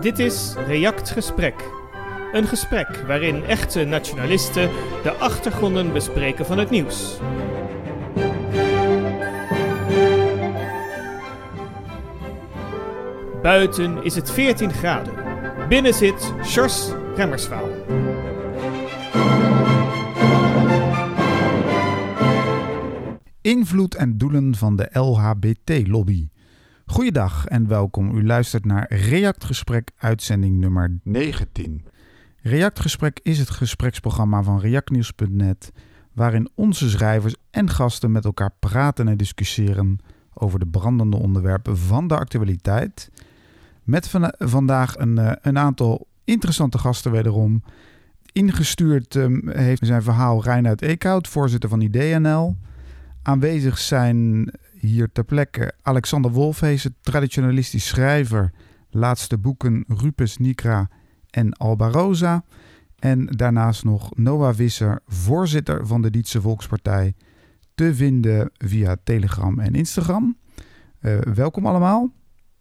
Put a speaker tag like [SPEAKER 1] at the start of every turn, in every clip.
[SPEAKER 1] Dit is React Gesprek. Een gesprek waarin echte nationalisten de achtergronden bespreken van het nieuws. Buiten is het 14 graden. Binnen zit Sjors Remmerswaal.
[SPEAKER 2] Invloed en doelen van de LHBT-lobby. Goeiedag en welkom. U luistert naar Reactgesprek, uitzending nummer 19. Reactgesprek is het gespreksprogramma van reactnieuws.net, waarin onze schrijvers en gasten met elkaar praten en discussiëren over de brandende onderwerpen van de actualiteit. Met van, vandaag een, eh, een aantal interessante gasten wederom. Ingestuurd um, heeft zijn verhaal Reinhard Eekhout, voorzitter van IDNL. Aanwezig zijn hier ter plekke Alexander Wolfhees, traditionalistisch schrijver. Laatste boeken Rupes Nikra en Alba Rosa. En daarnaast nog Noah Visser, voorzitter van de Dietse Volkspartij. Te vinden via Telegram en Instagram. Uh, welkom allemaal.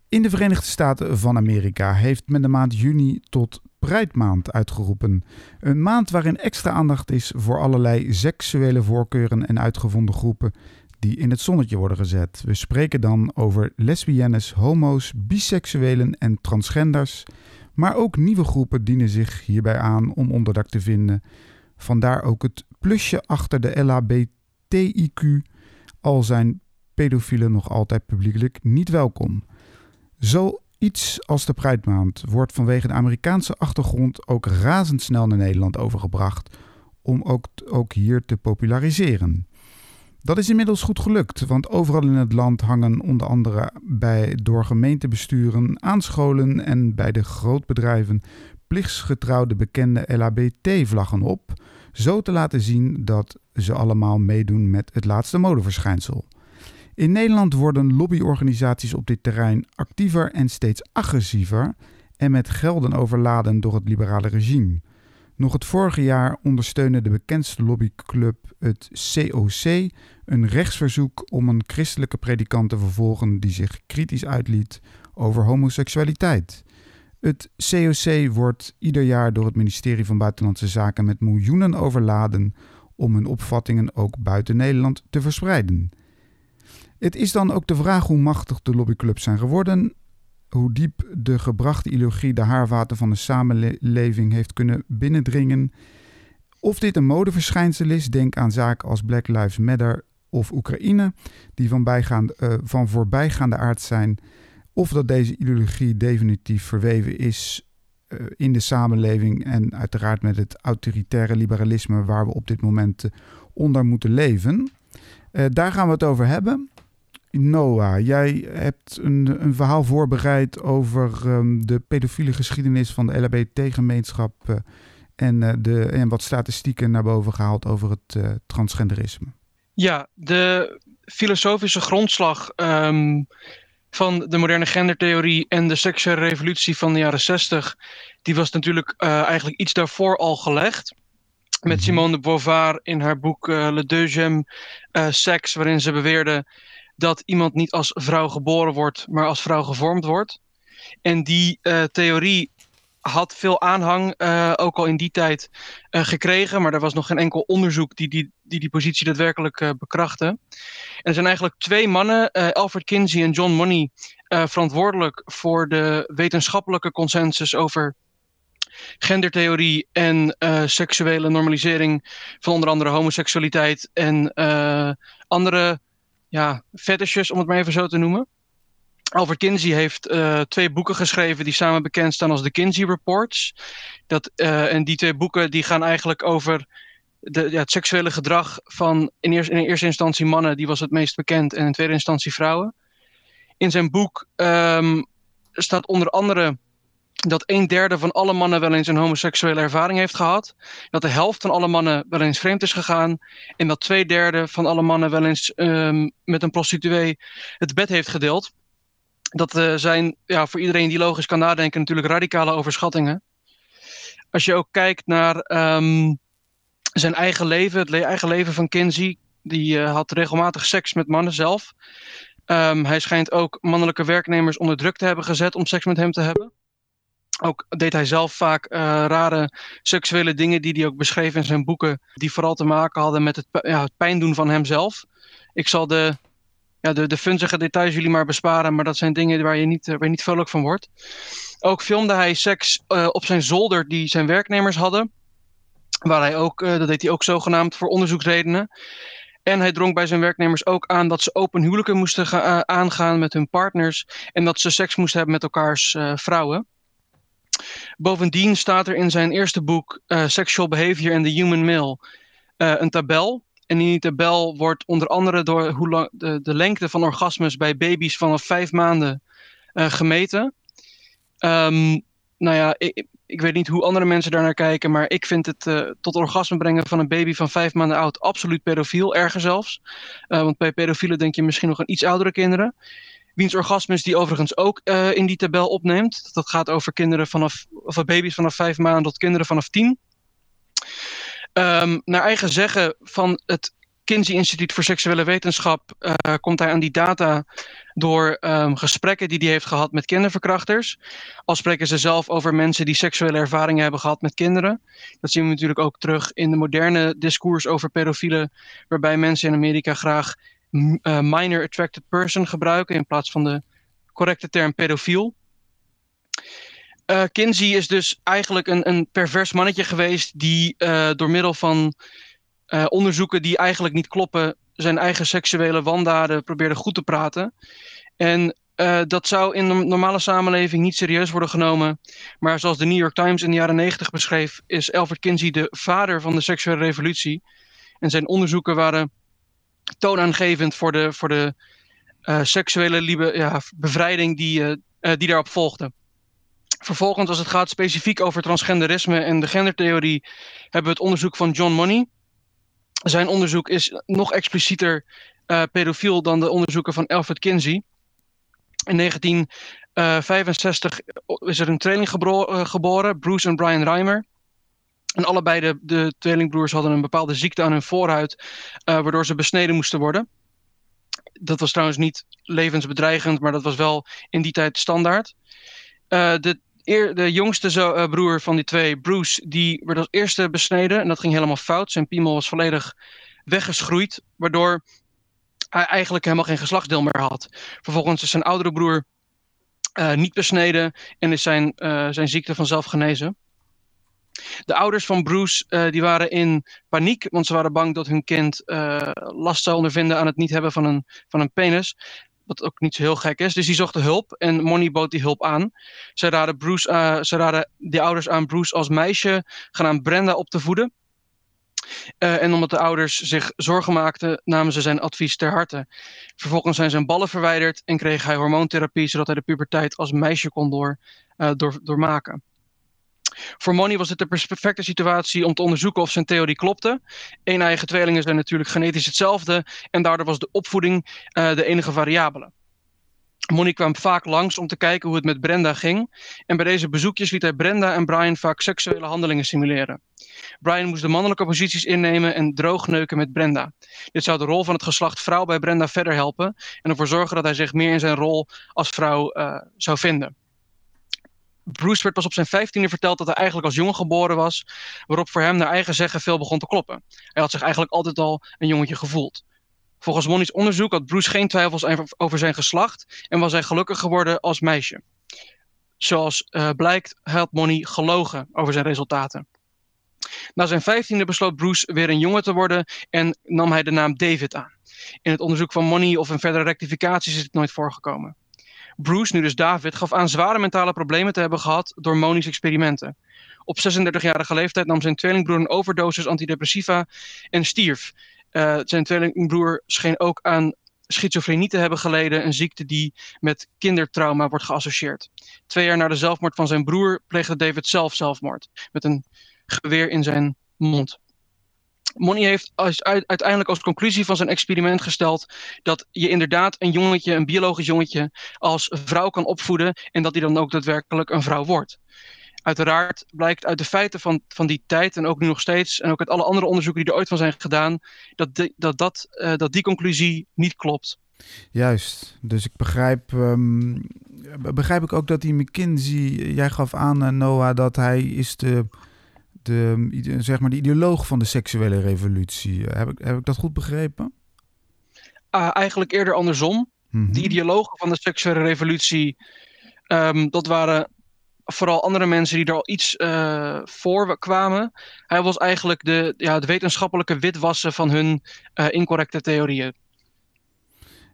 [SPEAKER 2] In de Verenigde Staten van Amerika heeft men de maand juni tot Prijdmaand uitgeroepen. Een maand waarin extra aandacht is voor allerlei seksuele voorkeuren en uitgevonden groepen die in het zonnetje worden gezet. We spreken dan over lesbiennes, homo's, biseksuelen en transgenders. Maar ook nieuwe groepen dienen zich hierbij aan om onderdak te vinden. Vandaar ook het plusje achter de LHBTIQ, al zijn pedofielen nog altijd publiekelijk niet welkom. Zoiets als de Pruitmaand wordt vanwege de Amerikaanse achtergrond ook razendsnel naar Nederland overgebracht om ook, ook hier te populariseren. Dat is inmiddels goed gelukt, want overal in het land hangen onder andere bij, door gemeentebesturen, aan scholen en bij de grootbedrijven plichtsgetrouwde bekende LHBT-vlaggen op, zo te laten zien dat ze allemaal meedoen met het laatste modeverschijnsel. In Nederland worden lobbyorganisaties op dit terrein actiever en steeds agressiever en met gelden overladen door het liberale regime. Nog het vorige jaar ondersteunde de bekendste lobbyclub, het COC, een rechtsverzoek om een christelijke predikant te vervolgen die zich kritisch uitliet over homoseksualiteit. Het COC wordt ieder jaar door het ministerie van Buitenlandse Zaken met miljoenen overladen om hun opvattingen ook buiten Nederland te verspreiden. Het is dan ook de vraag hoe machtig de lobbyclubs zijn geworden, hoe diep de gebrachte ideologie de haarvaten van de samenleving heeft kunnen binnendringen. Of dit een modeverschijnsel is, denk aan zaken als Black Lives Matter of Oekraïne, die van, uh, van voorbijgaande aard zijn. Of dat deze ideologie definitief verweven is uh, in de samenleving en uiteraard met het autoritaire liberalisme waar we op dit moment uh, onder moeten leven. daar gaan we het over hebben. Noah, jij hebt een, een verhaal voorbereid over um, de pedofiele geschiedenis van de LHBT-gemeenschap uh, en, uh, de, en wat statistieken naar boven gehaald over het uh, transgenderisme.
[SPEAKER 3] Ja, de filosofische grondslag um, van de moderne gendertheorie en de seksuele revolutie van de jaren 60, die was natuurlijk eigenlijk iets daarvoor al gelegd. Met mhm. Simone de Beauvoir in haar boek Le Deuxième Sex, waarin ze beweerde dat iemand niet als vrouw geboren wordt, maar als vrouw gevormd wordt. En die uh, theorie had veel aanhang, uh, ook al in die tijd, uh, gekregen. Maar er was nog geen enkel onderzoek die die, die, die positie daadwerkelijk bekrachtte. En er zijn eigenlijk twee mannen, Alfred Kinsey en John Money, verantwoordelijk voor de wetenschappelijke consensus over gendertheorie en seksuele normalisering van onder andere homoseksualiteit en andere ja, fetishes, om het maar even zo te noemen. Alfred Kinsey heeft uh, twee boeken geschreven die samen bekend staan als de Kinsey Reports. Dat, uh, en die twee boeken die gaan eigenlijk over de, ja, het seksuele gedrag van in, eerste, in eerste instantie mannen, die was het meest bekend, en in tweede instantie vrouwen. In zijn boek um, staat onder andere dat een derde van alle mannen wel eens een homoseksuele ervaring heeft gehad. Dat de helft van alle mannen wel eens vreemd is gegaan. En dat twee derde van alle mannen wel eens um, met een prostituee het bed heeft gedeeld. Dat uh, zijn ja, voor iedereen die logisch kan nadenken natuurlijk radicale overschattingen. Als je ook kijkt naar um, zijn eigen leven, het eigen leven van Kinsey. Die uh, had regelmatig seks met mannen zelf. Um, hij schijnt ook mannelijke werknemers onder druk te hebben gezet om seks met hem te hebben. Ook deed hij zelf vaak rare seksuele dingen die hij ook beschreef in zijn boeken, die vooral te maken hadden met het, ja, het pijn doen van hemzelf. Ik zal de, ja, de, de funzige details jullie maar besparen, maar dat zijn dingen waar je niet, waar je niet vrolijk van wordt. Ook filmde hij seks op zijn zolder die zijn werknemers hadden. Waar hij ook, dat deed hij ook zogenaamd voor onderzoeksredenen. En hij drong bij zijn werknemers ook aan dat ze open huwelijken moesten gaan, aangaan met hun partners. En dat ze seks moesten hebben met elkaars vrouwen. Bovendien staat er in zijn eerste boek uh, Sexual Behavior in the Human Male uh, een tabel. En in die tabel wordt onder andere door hoe lang, de, de lengte van orgasmes bij baby's vanaf vijf maanden gemeten. Um, nou ja, ik, weet niet hoe andere mensen daar naar kijken, maar ik vind het tot orgasme brengen van een baby van vijf maanden oud absoluut pedofiel, erger zelfs. Want bij pedofielen denk je misschien nog aan iets oudere kinderen. Wiens orgasmes die overigens ook uh, in die tabel opneemt. Dat gaat over kinderen vanaf, of baby's vanaf vijf maanden tot kinderen vanaf tien. Um, naar eigen zeggen van het Kinsey Instituut voor Seksuele Wetenschap uh, komt hij aan die data door um, gesprekken die hij heeft gehad met kinderverkrachters. Al spreken ze zelf over mensen die seksuele ervaringen hebben gehad met kinderen. Dat zien we natuurlijk ook terug in de moderne discours over pedofielen, waarbij mensen in Amerika graag uh, minor attracted person gebruiken in plaats van de correcte term pedofiel. Uh, Kinsey is dus eigenlijk een, een pervers mannetje geweest die door middel van onderzoeken die eigenlijk niet kloppen, zijn eigen seksuele wandaden probeerde goed te praten. En dat zou in de normale samenleving niet serieus worden genomen. Maar zoals de New York Times in de jaren 90 beschreef, is Alfred Kinsey de vader van de seksuele revolutie. En zijn onderzoeken waren toonaangevend voor de, voor de uh, seksuele liebe, ja, bevrijding die, uh, die daarop volgde. Vervolgens, als het gaat specifiek over transgenderisme en de gendertheorie, hebben we het onderzoek van John Money zijn onderzoek is nog explicieter pedofiel dan de onderzoeken van Alfred Kinsey. In 1965 is er een gebro- geboren, Bruce en Brian Reimer. En allebei de, de tweelingbroers hadden een bepaalde ziekte aan hun voorhuid, uh, waardoor ze besneden moesten worden. Dat was trouwens niet levensbedreigend, maar dat was wel in die tijd standaard. Uh, de de jongste zo, uh, broer van die twee, Bruce, die werd als eerste besneden. En dat ging helemaal fout. Zijn piemel was volledig weggeschroeid. Waardoor hij eigenlijk helemaal geen geslachtsdeel meer had. Vervolgens is zijn oudere broer niet besneden. En is zijn, zijn ziekte vanzelf genezen. De ouders van Bruce uh, die waren in paniek, want ze waren bang dat hun kind uh, last zou ondervinden aan het niet hebben van een, van een penis. Wat ook niet zo heel gek is. Dus die zochten hulp en Money bood die hulp aan. Ze raden, Bruce, uh, ze raden de ouders aan Bruce als meisje genaamd Brenda op te voeden. En omdat de ouders zich zorgen maakten, namen ze zijn advies ter harte. Vervolgens zijn zijn ballen verwijderd en kreeg hij hormoontherapie, zodat hij de puberteit als meisje kon door, uh, door, doormaken. Voor Money was het de perfecte situatie om te onderzoeken of zijn theorie klopte. Een eigen tweelingen zijn natuurlijk genetisch hetzelfde en daardoor was de opvoeding uh, de enige variabele. Money kwam vaak langs om te kijken hoe het met Brenda ging. En bij deze bezoekjes liet hij Brenda en Brian vaak seksuele handelingen simuleren. Brian moest de mannelijke posities innemen en droogneuken met Brenda. Dit zou de rol van het geslacht vrouw bij Brenda verder helpen en ervoor zorgen dat hij zich meer in zijn rol als vrouw uh, zou vinden. Bruce werd pas op zijn vijftiende verteld dat hij eigenlijk als jongen geboren was, waarop voor hem naar eigen zeggen veel begon te kloppen. Hij had zich eigenlijk altijd al een jongetje gevoeld. Volgens Money's onderzoek had Bruce geen twijfels over zijn geslacht en was hij gelukkig geworden als meisje. Zoals uh, blijkt had Money gelogen over zijn resultaten. Na zijn vijftiende besloot Bruce weer een jongen te worden en nam hij de naam David aan. In het onderzoek van Money of in verdere rectificaties is het nooit voorgekomen. Bruce, nu dus David, gaf aan zware mentale problemen te hebben gehad door Moni's experimenten. Op 36-jarige leeftijd nam zijn tweelingbroer een overdosis antidepressiva en stierf. Uh, zijn tweelingbroer scheen ook aan schizofrenie te hebben geleden, een ziekte die met kindertrauma wordt geassocieerd. Twee jaar na de zelfmoord van zijn broer pleegde David zelf zelfmoord, met een geweer in zijn mond. Money heeft als, uiteindelijk als conclusie van zijn experiment gesteld dat je inderdaad een jongetje, een biologisch jongetje, als vrouw kan opvoeden en dat hij dan ook daadwerkelijk een vrouw wordt. Uiteraard blijkt uit de feiten van, van die tijd en ook nu nog steeds, en ook uit alle andere onderzoeken die er ooit van zijn gedaan, dat, dat, dat, uh, dat die conclusie niet klopt.
[SPEAKER 2] Juist. Dus ik begrijp, ehm, begrijp ik ook dat die McKinsey, jij gaf aan uh, Noah dat hij is de, de, zeg maar de ideoloog van de seksuele revolutie. Heb ik, heb ik dat goed begrepen?
[SPEAKER 3] Uh, eigenlijk eerder andersom. Mm De ideologen van de seksuele revolutie, um, dat waren vooral andere mensen die er al iets uh, voor kwamen. Hij was eigenlijk de, ja, de wetenschappelijke witwassen van hun uh, incorrecte theorieën.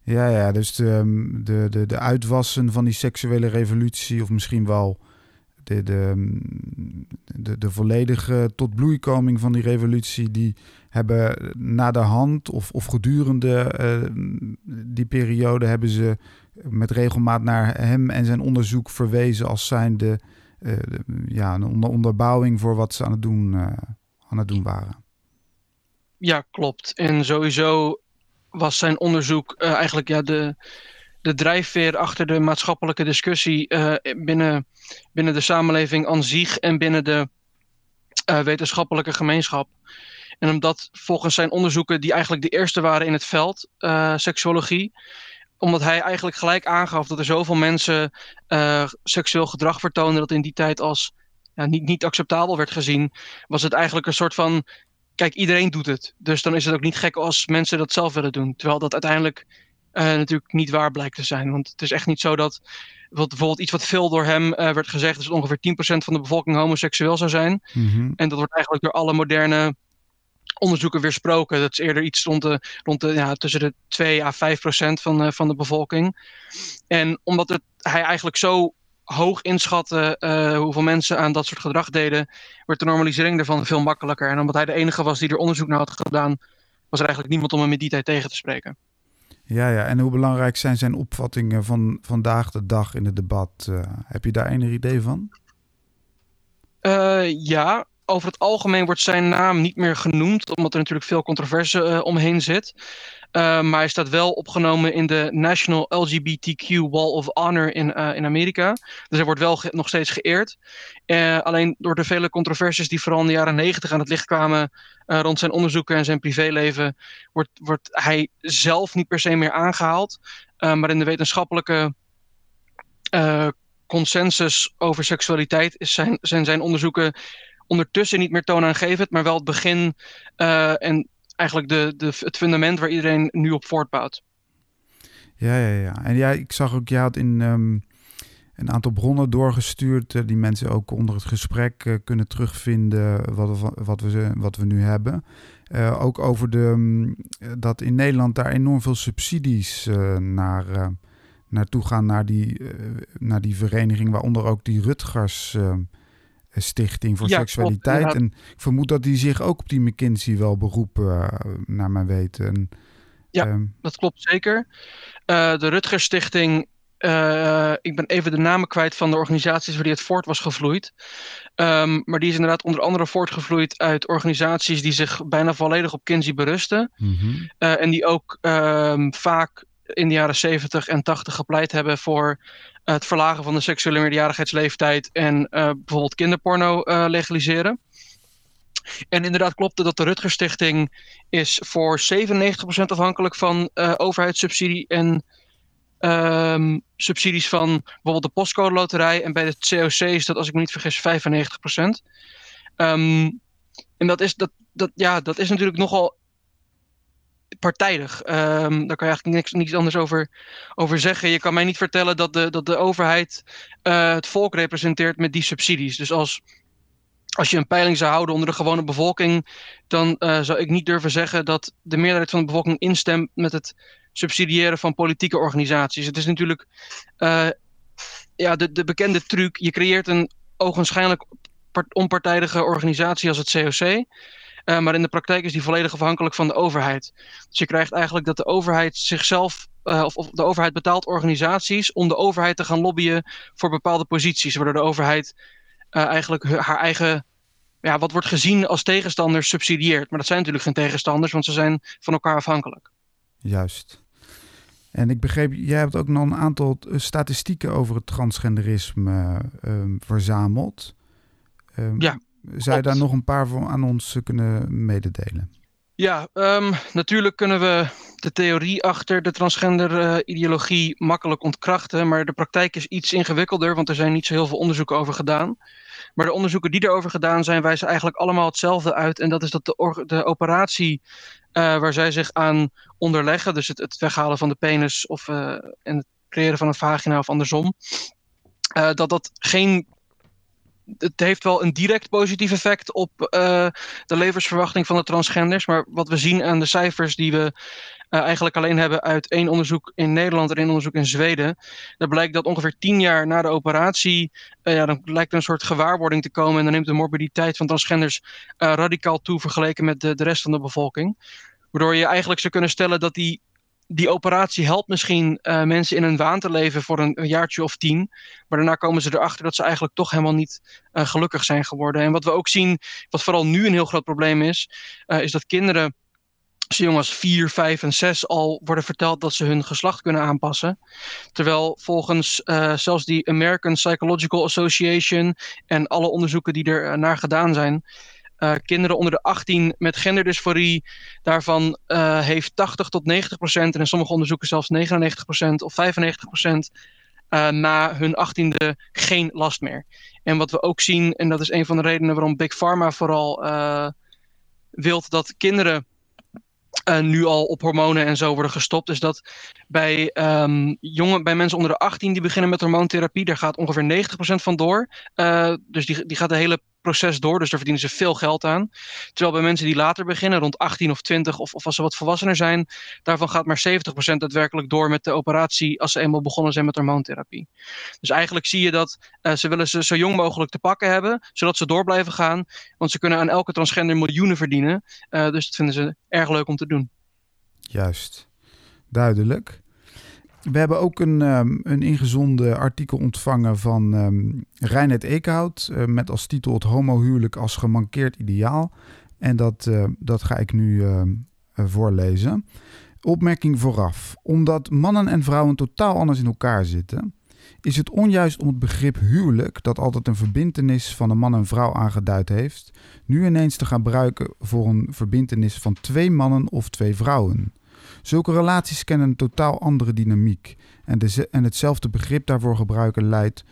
[SPEAKER 2] Ja, ja, dus de, ehm, de, de, de uitwassen van die seksuele revolutie, of misschien wel de, de, de, de volledige van die revolutie, die hebben na de hand of, of gedurende uh, die periode hebben ze met regelmaat naar hem en zijn onderzoek verwezen als zijnde uh, ja, een onder, onderbouwing voor wat ze aan het doen, uh, aan het doen waren.
[SPEAKER 3] Ja, klopt. En sowieso was zijn onderzoek eigenlijk ja, de, de drijfveer achter de maatschappelijke discussie binnen, binnen de samenleving aan zich en binnen de wetenschappelijke gemeenschap. En omdat volgens zijn onderzoeken, die eigenlijk de eerste waren in het veld, seksuologie, omdat hij eigenlijk gelijk aangaf dat er zoveel mensen uh, seksueel gedrag vertoonden dat in die tijd als ja, niet, niet acceptabel werd gezien, was het eigenlijk een soort van, kijk, iedereen doet het. Dus dan is het ook niet gek als mensen dat zelf willen doen. Terwijl dat uiteindelijk uh, natuurlijk niet waar blijkt te zijn. Want het is echt niet zo dat, wat, bijvoorbeeld iets wat veel door hem uh, werd gezegd, is dat ongeveer 10% van de bevolking homoseksueel zou zijn. Mm -hmm. En dat wordt eigenlijk door alle moderne onderzoeken weersproken. Dat is eerder iets rond de, rond de, ja, tussen de 2 à 5 procent van, uh, van de bevolking. En omdat het, hij eigenlijk zo hoog inschatte uh, hoeveel mensen aan dat soort gedrag deden, werd de normalisering ervan veel makkelijker. En omdat hij de enige was die er onderzoek naar had gedaan, was er eigenlijk niemand om hem in die tijd tegen te spreken.
[SPEAKER 2] Ja, ja. En hoe belangrijk zijn zijn opvattingen van vandaag de dag in het debat? Uh, heb je daar enig idee van?
[SPEAKER 3] Uh, ja, over het algemeen wordt zijn naam niet meer genoemd, omdat er natuurlijk veel controverse uh, omheen zit. Uh, maar hij staat wel opgenomen in de National LGBTQ Wall of Honor in, uh, in Amerika. Dus hij wordt wel nog steeds geëerd. alleen door de vele controversies die vooral in de jaren negentig aan het licht kwamen rond zijn onderzoeken en zijn privéleven, wordt, wordt hij zelf niet per se meer aangehaald. maar in de wetenschappelijke consensus over seksualiteit zijn, zijn zijn onderzoeken ondertussen niet meer toonaangevend, maar wel het begin uh, en eigenlijk de, de, het fundament waar iedereen nu op voortbouwt.
[SPEAKER 2] Ja, ja, ja. En ja, ik zag ook, je had in um, een aantal bronnen doorgestuurd, uh, die mensen ook onder het gesprek uh, kunnen terugvinden wat we, wat we, wat we nu hebben. ook over de, um, dat in Nederland daar enorm veel subsidies naar, naartoe gaan, naar die, naar die vereniging, waaronder ook die Rutgers Stichting voor ja, Seksualiteit. Klopt, en ik vermoed dat die zich ook op die McKinsey wel beroepen, uh, naar mijn weten.
[SPEAKER 3] Ja, um, dat klopt zeker. Uh, de Rutgers Stichting, uh, ik ben even de namen kwijt van de organisaties waar die het voort was gevloeid. Um, maar die is inderdaad onder andere voortgevloeid uit organisaties die zich bijna volledig op Kinsey berusten. Mm -hmm. en die ook um, vaak in de jaren 70 en 80 gepleit hebben voor het verlagen van de seksuele meerderjarigheidsleeftijd en uh, bijvoorbeeld kinderporno uh, legaliseren. En inderdaad klopte dat de Rutgers Stichting is voor 97% afhankelijk van overheidssubsidie en um, subsidies van bijvoorbeeld de postcode loterij. En bij de COC is dat, als ik me niet vergis, 95%. Um, en dat is, dat, dat, ja, dat is natuurlijk nogal partijdig. Um, daar kan je eigenlijk niks, anders over, over zeggen. Je kan mij niet vertellen dat de, dat de overheid uh, het volk representeert met die subsidies. Dus als, als je een peiling zou houden onder de gewone bevolking, dan uh, zou ik niet durven zeggen dat de meerderheid van de bevolking instemt met het subsidiëren van politieke organisaties. Het is natuurlijk uh, ja, de, de bekende truc. Je creëert een ogenschijnlijk onpartijdige organisatie als het COC. Uh, maar in de praktijk is die volledig afhankelijk van de overheid. Dus je krijgt eigenlijk dat de overheid zichzelf, uh, of, of, de overheid betaalt organisaties om de overheid te gaan lobbyen voor bepaalde posities. Waardoor de overheid uh, eigenlijk haar eigen, ja, wat wordt gezien als tegenstanders subsidieert. Maar dat zijn natuurlijk geen tegenstanders, want ze zijn van elkaar afhankelijk.
[SPEAKER 2] Juist. En ik begreep, jij hebt ook nog een aantal statistieken over het transgenderisme verzameld.
[SPEAKER 3] Um, ja.
[SPEAKER 2] Zou je daar nog een paar van aan ons kunnen mededelen?
[SPEAKER 3] Ja, um, natuurlijk kunnen we de theorie achter de transgender-ideologie makkelijk ontkrachten. Maar de praktijk is iets ingewikkelder, want er zijn niet zo heel veel onderzoeken over gedaan. Maar de onderzoeken die erover gedaan zijn, wijzen eigenlijk allemaal hetzelfde uit. En dat is dat de, de operatie uh, waar zij zich aan onderleggen, dus het, het weghalen van de penis of, uh, en het creëren van een vagina of andersom, dat dat geen het heeft wel een direct positief effect op uh, de levensverwachting van de transgenders. Maar wat we zien aan de cijfers die we uh, eigenlijk alleen hebben uit één onderzoek in Nederland en één onderzoek in Zweden. Dat blijkt dat ongeveer tien jaar na de operatie, uh, ja, dan lijkt er een soort gewaarwording te komen. En dan neemt de morbiditeit van transgenders radicaal toe vergeleken met de, de rest van de bevolking. Waardoor je eigenlijk zou kunnen stellen dat die die operatie helpt misschien uh, mensen in een waan te leven voor een, jaartje of tien. Maar daarna komen ze erachter dat ze eigenlijk toch helemaal niet uh, gelukkig zijn geworden. En wat we ook zien, wat vooral nu een heel groot probleem is, uh, is dat kinderen zo jong als 4, 5 en 6 al worden verteld dat ze hun geslacht kunnen aanpassen. Terwijl volgens zelfs die American Psychological Association en alle onderzoeken die er naar gedaan zijn, kinderen onder de 18 met genderdysforie, daarvan uh, heeft 80 tot 90 procent, en in sommige onderzoeken zelfs 99 procent of 95 procent, uh, na hun 18e geen last meer. En wat we ook zien, en dat is een van de redenen waarom Big Pharma vooral wilt dat kinderen uh, nu al op hormonen en zo worden gestopt. Dus dat bij, um, jongen, bij mensen onder de 18 die beginnen met hormoontherapie, daar gaat ongeveer 90% van door. Uh, dus die, die gaat de hele proces door, dus daar verdienen ze veel geld aan. Terwijl bij mensen die later beginnen, rond 18 of 20, of, of als ze wat volwassener zijn, daarvan gaat maar 70% daadwerkelijk door met de operatie als ze eenmaal begonnen zijn met hormoontherapie. Dus eigenlijk zie je dat uh, ze willen ze zo jong mogelijk te pakken hebben, zodat ze door blijven gaan. Want ze kunnen aan elke transgender miljoenen verdienen. Uh, dus dat vinden ze erg leuk om te doen.
[SPEAKER 2] Juist, duidelijk. We hebben ook een, um, een ingezonden artikel ontvangen van um, Reinhard Eekhout. Uh, met als titel Het homohuwelijk als gemankeerd ideaal. En dat, uh, dat ga ik nu uh, voorlezen. Opmerking vooraf. Omdat mannen en vrouwen totaal anders in elkaar zitten, is het onjuist om het begrip huwelijk, dat altijd een verbintenis van een man en vrouw aangeduid heeft, nu ineens te gaan gebruiken voor een verbintenis van twee mannen of twee vrouwen. Zulke relaties kennen een totaal andere dynamiek en, de, en hetzelfde begrip daarvoor gebruiken leidt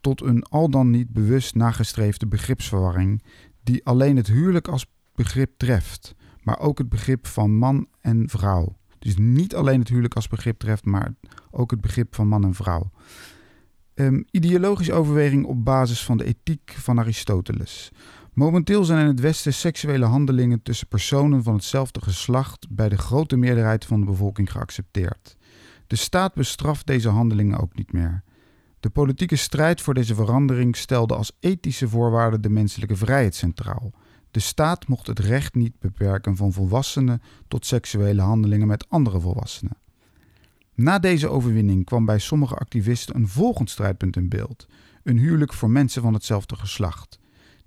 [SPEAKER 2] tot een al dan niet bewust nagestreefde begripsverwarring die alleen het huwelijk als begrip treft, maar ook het begrip van man en vrouw. Dus niet alleen het huwelijk als begrip treft, maar ook het begrip van man en vrouw. Um, ideologische overweging op basis van de ethiek van Aristoteles. Momenteel zijn in het Westen seksuele handelingen tussen personen van hetzelfde geslacht bij de grote meerderheid van de bevolking geaccepteerd. De staat bestraft deze handelingen ook niet meer. De politieke strijd voor deze verandering stelde als ethische voorwaarde de menselijke vrijheid centraal. De staat mocht het recht niet beperken van volwassenen tot seksuele handelingen met andere volwassenen. Na deze overwinning kwam bij sommige activisten een volgend strijdpunt in beeld: een huwelijk voor mensen van hetzelfde geslacht.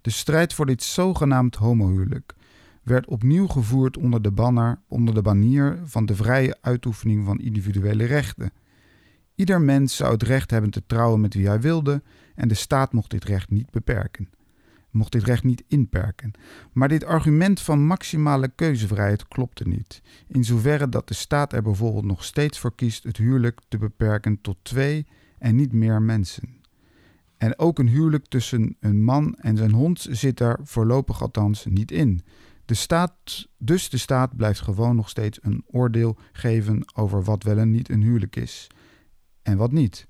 [SPEAKER 2] De strijd voor dit zogenaamd homohuwelijk werd opnieuw gevoerd onder de, banner, onder de banier van de vrije uitoefening van individuele rechten. Ieder mens zou het recht hebben te trouwen met wie hij wilde en de staat mocht dit recht niet beperken. Mocht dit recht niet inperken. Maar dit argument van maximale keuzevrijheid klopte niet, in zoverre dat de staat er bijvoorbeeld nog steeds voor kiest het huwelijk te beperken tot twee en niet meer mensen. En ook een huwelijk tussen een man en zijn hond zit daar voorlopig althans niet in. De staat, dus de staat blijft gewoon nog steeds een oordeel geven over wat wel en niet een huwelijk is en wat niet.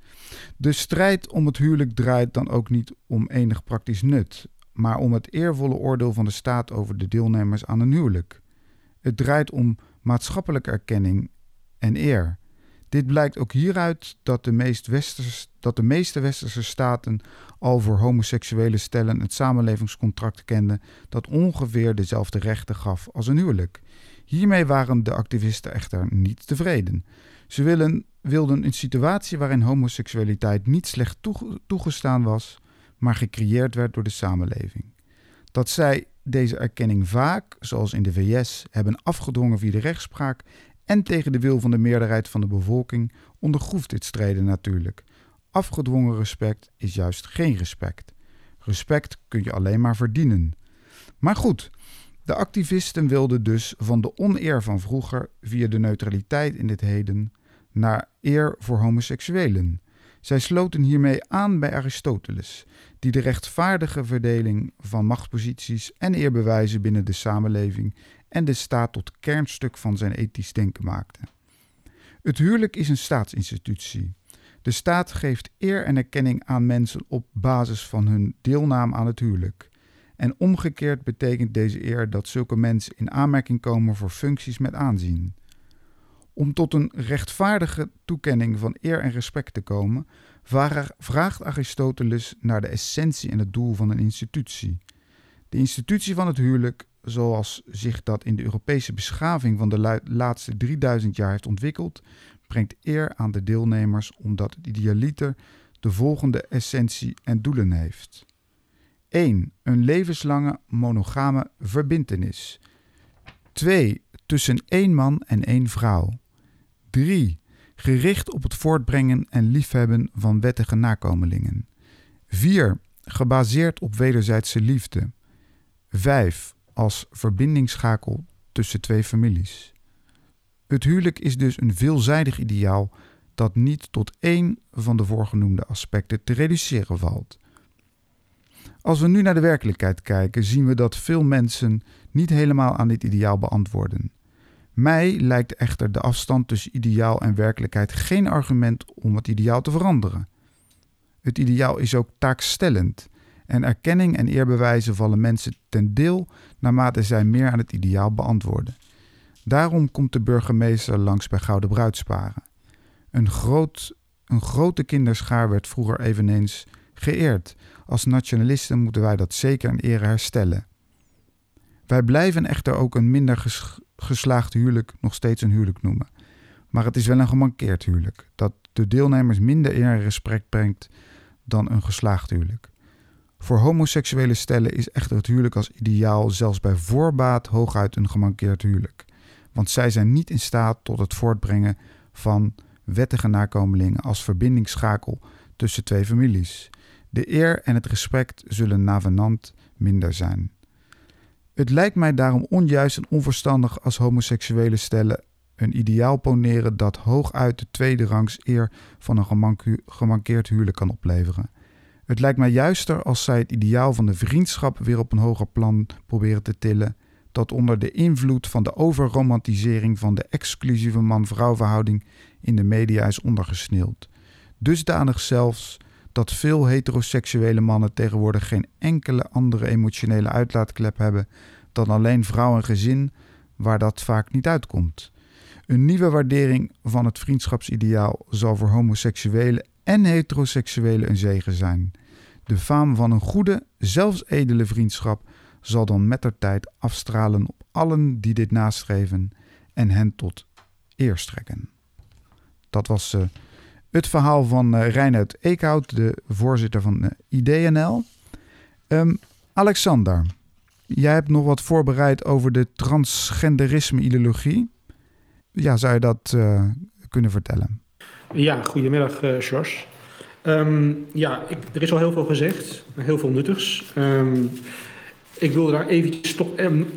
[SPEAKER 2] De strijd om het huwelijk draait dan ook niet om enig praktisch nut, maar om het eervolle oordeel van de staat over de deelnemers aan een huwelijk. Het draait om maatschappelijke erkenning en eer. Dit blijkt ook hieruit dat de, meest dat de meeste westerse staten al voor homoseksuele stellen het samenlevingscontract kenden dat ongeveer dezelfde rechten gaf als een huwelijk. Hiermee waren de activisten echter niet tevreden. Ze willen, wilden een situatie waarin homoseksualiteit niet slecht toegestaan was, maar gecreëerd werd door de samenleving. Dat zij deze erkenning vaak, zoals in de VS, hebben afgedwongen via de rechtspraak en tegen de wil van de meerderheid van de bevolking ondergroeft dit strijden natuurlijk. Afgedwongen respect is juist geen respect. Respect kun je alleen maar verdienen. Maar goed, De activisten wilden dus van de oneer van vroeger via de neutraliteit in dit heden naar eer voor homoseksuelen. Zij sloten hiermee aan bij Aristoteles, die de rechtvaardige verdeling van machtsposities en eerbewijzen binnen de samenleving en de staat tot kernstuk van zijn ethisch denken maakte. Het huwelijk is een staatsinstitutie. De staat geeft eer en erkenning aan mensen op basis van hun deelname aan het huwelijk. En omgekeerd betekent deze eer dat zulke mensen in aanmerking komen voor functies met aanzien. Om tot een rechtvaardige toekenning van eer en respect te komen, vraagt Aristoteles naar de essentie en het doel van een institutie. De institutie van het huwelijk, zoals zich dat in de Europese beschaving van de laatste 3000 jaar heeft ontwikkeld, brengt eer aan de deelnemers omdat het idealiter de volgende essentie en doelen heeft. 1. Een levenslange monogame verbintenis. 2. Tussen één man en één vrouw. 3. Gericht op het voortbrengen en liefhebben van wettige nakomelingen. 4. Gebaseerd op wederzijdse liefde. 5. Als verbindingsschakel tussen twee families. Het huwelijk is dus een veelzijdig ideaal dat niet tot één van de voorgenoemde aspecten te reduceren valt. Als we nu naar de werkelijkheid kijken, zien we dat veel mensen niet helemaal aan dit ideaal beantwoorden. Mij lijkt echter de afstand tussen ideaal en werkelijkheid geen argument om het ideaal te veranderen. Het ideaal is ook taakstellend en erkenning en eerbewijzen vallen mensen ten deel naarmate zij meer aan het ideaal beantwoorden. Daarom komt de burgemeester langs bij Gouden Bruidsparen. Een, groot, een grote kinderschaar werd vroeger eveneens geëerd. Als nationalisten moeten wij dat zeker in ere herstellen. Wij blijven echter ook een minder geslaagd huwelijk nog steeds een huwelijk noemen. Maar het is wel een gemankeerd huwelijk, dat de deelnemers minder en respect brengt dan een geslaagd huwelijk. Voor homoseksuele stellen is echter het huwelijk als ideaal zelfs bij voorbaat hooguit een gemankeerd huwelijk. Want zij zijn niet in staat tot het voortbrengen van wettige nakomelingen als verbindingsschakel tussen twee families. De eer en het respect zullen navenant minder zijn. Het lijkt mij daarom onjuist en onverstandig als homoseksuele stellen een ideaal poneren dat hooguit de tweede rangs eer van een gemankeerd huwelijk kan opleveren. Het lijkt mij juister als zij het ideaal van de vriendschap weer op een hoger plan proberen te tillen, dat onder de invloed van de overromantisering van de exclusieve man-vrouw verhouding in de media is ondergesneeld. Dusdanig zelfs dat veel heteroseksuele mannen tegenwoordig geen enkele andere emotionele uitlaatklep hebben dan alleen vrouw en gezin, waar dat vaak niet uitkomt. Een nieuwe waardering van het vriendschapsideaal zal voor homoseksuelen en heteroseksuelen een zegen zijn. De faam van een goede, zelfs edele vriendschap zal dan met de tijd afstralen op allen die dit nastreven en hen tot eer strekken. Dat was uh, het verhaal van uh, Reinhard Eekhout, de voorzitter van eh, IDNL. Ehm, Alexander, jij hebt nog wat voorbereid over de transgenderisme-ideologie. Ja, zou je dat kunnen vertellen?
[SPEAKER 4] Ja, goedemiddag, George. Um, ja, ik, er is al heel veel gezegd, heel veel nuttigs. Um, ik wilde daar eventjes toch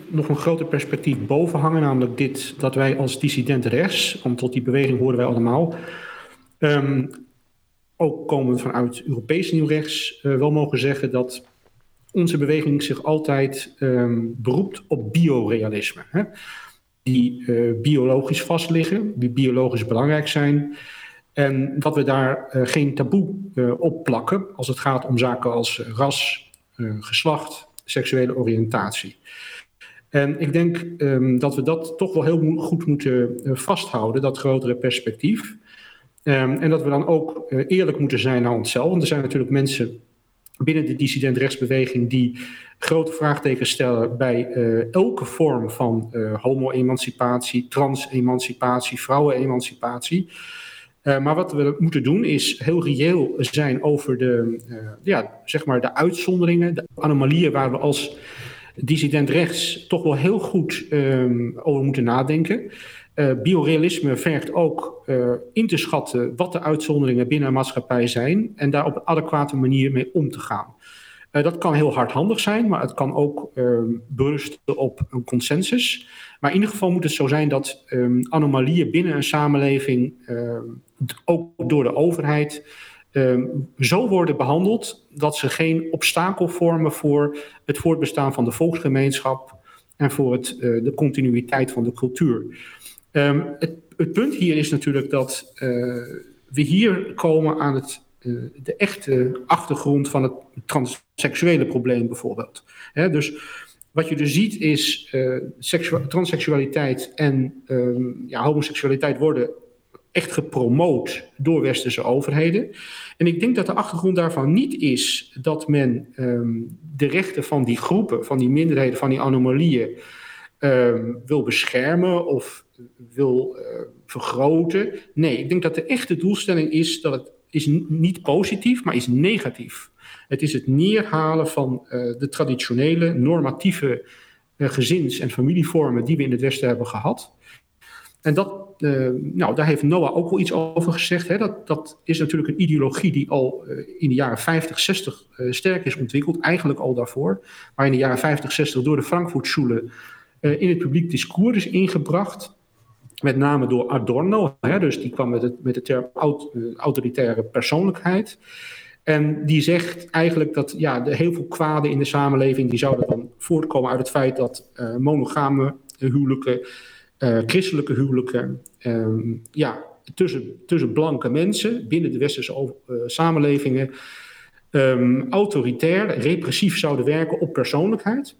[SPEAKER 4] nog een groter perspectief boven hangen, namelijk dit, dat wij als dissidenten rechts, want tot die beweging horen wij allemaal, Um, ook komend vanuit Europees nieuw rechts uh, wel mogen zeggen dat onze beweging zich altijd beroept op biorealisme. Hè? Die uh, biologisch vastliggen, die biologisch belangrijk zijn. En dat we daar uh, geen taboe op plakken als het gaat om zaken als ras, geslacht, seksuele oriëntatie. En ik denk um, dat we dat toch wel heel goed moeten vasthouden, dat grotere perspectief. Um, en dat we dan ook eerlijk moeten zijn naar onszelf. Want er zijn natuurlijk mensen binnen de dissident rechtsbeweging die grote vraagtekens stellen bij elke vorm van uh, homo-emancipatie, trans-emancipatie, vrouwen-emancipatie. Maar wat we moeten doen is heel reëel zijn over de, ja, zeg maar de uitzonderingen, de anomalieën waar we als dissident rechts toch wel heel goed um, over moeten nadenken. Uh, biorealisme vergt ook in te schatten wat de uitzonderingen binnen een maatschappij zijn en daar op een adequate manier mee om te gaan. Dat kan heel hardhandig zijn, maar het kan ook ehm, berusten op een consensus. Maar in ieder geval moet het zo zijn dat ehm, anomalieën binnen een samenleving, ehm, ook door de overheid, zo worden behandeld dat ze geen obstakel vormen voor het voortbestaan van de volksgemeenschap en voor het, eh, de continuïteit van de cultuur. het, het, punt hier is natuurlijk dat eh, we hier komen aan het de echte achtergrond van het transseksuele probleem bijvoorbeeld. dus wat je dus ziet is uh, transseksualiteit en ehm, ja, homoseksualiteit worden echt gepromoot door westerse overheden. En ik denk dat de achtergrond daarvan niet is dat men ehm, de rechten van die groepen, van die minderheden, van die anomalieën ehm, wil beschermen of wil uh, vergroten. Nee, ik denk dat de echte doelstelling is dat het is niet positief, maar is negatief. Het is het neerhalen van uh, de traditionele normatieve uh, gezins- en familievormen die we in het Westen hebben gehad. En dat, uh, nou, daar heeft Noah ook wel iets over gezegd. Hè. Dat, dat is natuurlijk een ideologie die al in de jaren 50, 60 sterk is ontwikkeld. Eigenlijk al daarvoor. Maar in de jaren 50, 60 door de Frankfurtschule in het publiek discours is ingebracht. Met name door Adorno, hè, dus die kwam met, het, met de term uh, autoritaire persoonlijkheid. En die zegt eigenlijk dat ja, de heel veel kwaden in de samenleving, die zouden dan voortkomen uit het feit dat uh, monogame huwelijken, uh, christelijke huwelijken, um, ja, tussen, tussen blanke mensen binnen de westerse samenlevingen um, autoritair, repressief zouden werken op persoonlijkheid.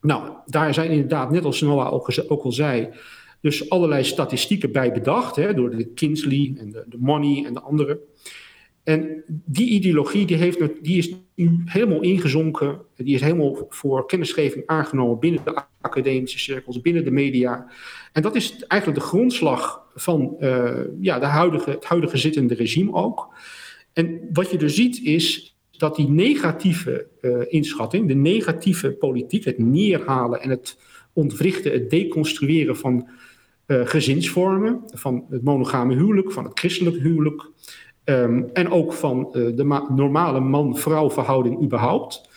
[SPEAKER 4] Nou, daar zijn inderdaad, net als Noah ook, ook al zei, dus allerlei statistieken bij bedacht, hè, door de Kinsley en de, Money en de anderen. En die ideologie die heeft, die is nu helemaal ingezonken, die is helemaal voor kennisgeving aangenomen binnen de academische cirkels, binnen de media. En dat is eigenlijk de grondslag van uh, ja, de huidige, het huidige zittende regime ook. En wat je er ziet is dat die negatieve uh, inschatting, de negatieve politiek, het neerhalen en het ontwrichten, het deconstrueren van gezinsvormen, van het monogame huwelijk, van het christelijk huwelijk. Um, en ook van uh, de normale man-vrouw verhouding überhaupt.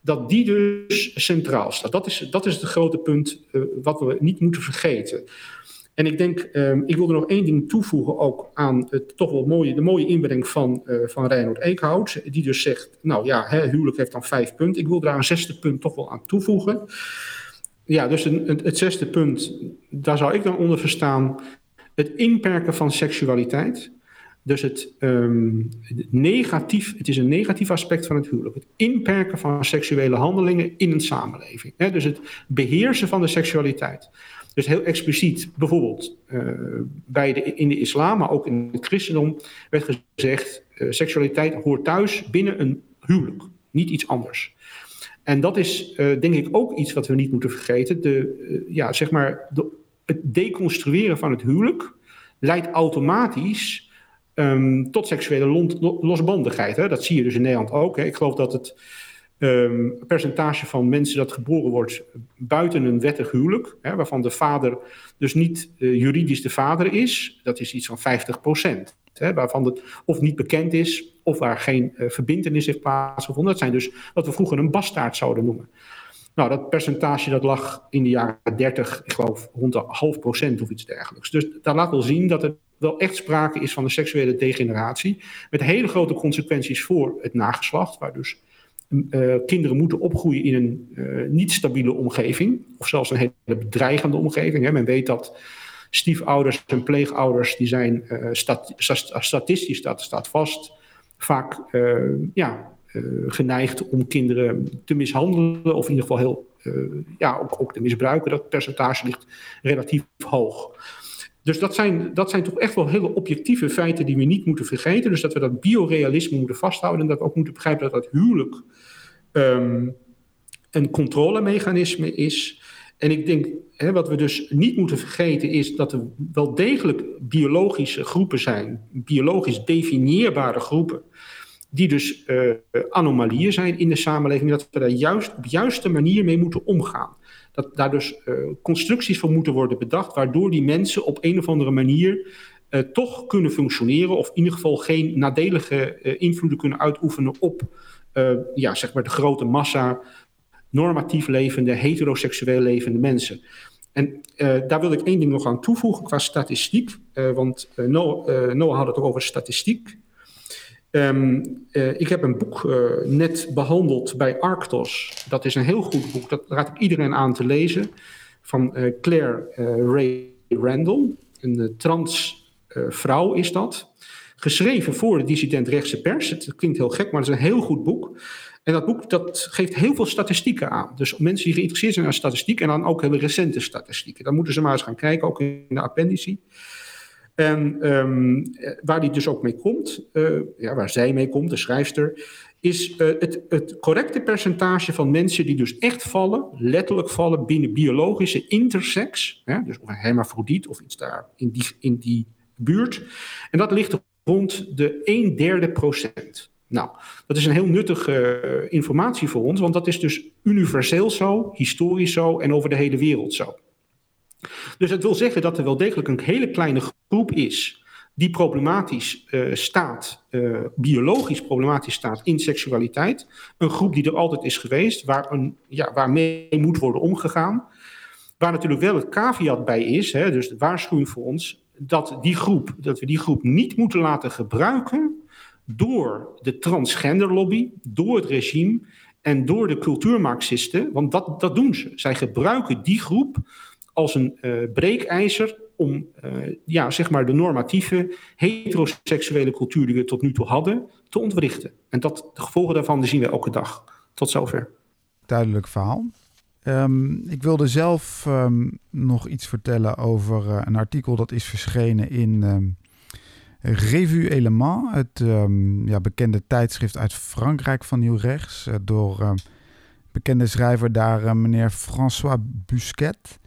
[SPEAKER 4] Dat die dus centraal staat. Dat is, dat is het grote punt uh, wat we niet moeten vergeten. En ik denk, um, ik wil er nog één ding toevoegen ook aan het toch wel mooie, de mooie inbreng van, uh, van Reinhard Eekhout. Die dus zegt, nou ja, hè, huwelijk heeft dan vijf punten. Ik wil daar een zesde punt toch wel aan toevoegen ja, dus het, het zesde punt, daar zou ik dan onder verstaan het inperken van seksualiteit. Dus het, um, negatief, het is een negatief aspect van het huwelijk. Het inperken van seksuele handelingen in een samenleving. Hè? Dus het beheersen van de seksualiteit. Dus heel expliciet, bijvoorbeeld uh, bij de, in de islam, maar ook in het christendom, werd gezegd: uh, seksualiteit hoort thuis binnen een huwelijk, niet iets anders. En dat is uh, denk ik ook iets wat we niet moeten vergeten. De, uh, ja, zeg maar de, het deconstrueren van het huwelijk leidt automatisch um, tot seksuele losbandigheid. Hè? Dat zie je dus in Nederland ook. Hè? Ik geloof dat het um, percentage van mensen dat geboren wordt buiten een wettig huwelijk, hè, waarvan de vader dus niet uh, juridisch de vader is, dat is iets van 50 procent. Waarvan het of niet bekend is, of waar geen uh, verbindenis heeft plaatsgevonden. Dat zijn dus wat we vroeger een bastaard zouden noemen. Nou, dat percentage dat lag in de jaren 30, ik geloof, rond de half procent of iets dergelijks. Dus dat laat wel zien dat er wel echt sprake is van een seksuele degeneratie. Met hele grote consequenties voor het nageslacht, waar dus uh, kinderen moeten opgroeien in een uh, niet stabiele omgeving, of zelfs een hele bedreigende omgeving. Hè. Men weet dat stiefouders en pleegouders, die zijn stat statistisch, dat staat vast, vaak uh, ja, uh, geneigd om kinderen te mishandelen, of in ieder geval heel, ja, ook, te misbruiken. Dat percentage ligt relatief hoog. Dus dat zijn, dat zijn toch echt wel hele objectieve feiten die we niet moeten vergeten. Dus dat we dat biorealisme moeten vasthouden en dat we ook moeten begrijpen dat dat huwelijk um, een controlemechanisme is en ik denk, hè, wat we dus niet moeten vergeten is dat er wel degelijk biologische groepen zijn, biologisch definieerbare groepen, die dus uh, anomalieën zijn in de samenleving, dat we daar juist op juiste manier mee moeten omgaan. Dat daar dus uh, constructies voor moeten worden bedacht, waardoor die mensen op een of andere manier toch kunnen functioneren of in ieder geval geen nadelige invloeden kunnen uitoefenen op ja, zeg maar de grote massa normatief levende, heteroseksueel levende mensen. En uh, daar wil ik één ding nog aan toevoegen qua statistiek. Uh, want uh, Noah, had het ook over statistiek. Um, ik heb een boek net behandeld bij Arctos. Dat is een heel goed boek. Dat raad ik iedereen aan te lezen. Van Claire Ray Randall. Een trans vrouw is dat. Geschreven voor de dissident rechtse pers. Het klinkt heel gek, maar het is een heel goed boek. En dat boek dat geeft heel veel statistieken aan. Dus mensen die geïnteresseerd zijn aan statistiek en dan ook hele recente statistieken. Dan moeten ze maar eens gaan kijken, ook in de appendici. En um, waar die dus ook mee komt, uh, ja, waar zij mee komt, de schrijfster, is uh, het, het, correcte percentage van mensen die dus echt vallen, letterlijk vallen binnen biologische intersex, hè, dus of een hermafrodiet of iets daar in die, in die buurt. En dat ligt rond de 1 derde procent. Nou, dat is een heel nuttige uh, informatie voor ons, want dat is dus universeel zo, historisch zo en over de hele wereld zo. Dus het wil zeggen dat er wel degelijk een hele kleine groep is die problematisch uh, staat, uh, biologisch problematisch staat in seksualiteit. Een groep die er altijd is geweest, waar een, ja, waarmee moet worden omgegaan. Waar natuurlijk wel het caveat bij is, hè, dus de waarschuwing voor ons, dat, die groep, dat we die groep niet moeten laten gebruiken door de transgenderlobby, door het regime en door de cultuurmarxisten. Want dat, dat doen ze. Zij gebruiken die groep als een uh, breekijzer om uh, ja, zeg maar de normatieve heteroseksuele cultuur die we tot nu toe hadden te ontwrichten. En dat, de gevolgen daarvan zien we elke dag. Tot zover.
[SPEAKER 2] Duidelijk verhaal. Um, ik wilde zelf um, nog iets vertellen over uh, een artikel dat is verschenen in um, Revue Element, het um, ja, bekende tijdschrift uit Frankrijk van Nieuw Rechts, uh, door uh, bekende schrijver daar, uh, meneer François Busquet.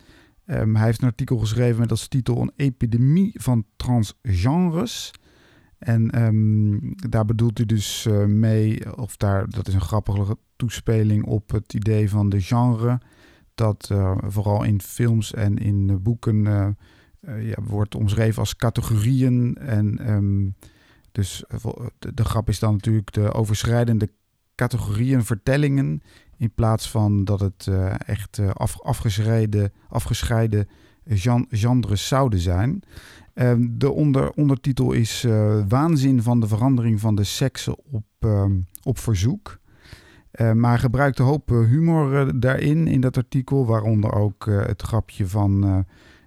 [SPEAKER 2] Um, hij heeft een artikel geschreven met als titel Een epidemie van transgenres. En daar bedoelt hij dus mee, of daar, dat is een grappige toespeling op het idee van de genre. Dat vooral in films en in boeken ja, wordt omschreven als categorieën. En um, dus de, de, grap is dan natuurlijk de overschrijdende categorieën, vertellingen. In plaats van dat het echt af, afgescheiden, afgescheiden gen, genres zouden zijn. Um, de onder, ondertitel is Waanzin van de verandering van de seksen op, um, op verzoek. Maar gebruikt een hoop humor daarin, in dat artikel. Waaronder ook het grapje van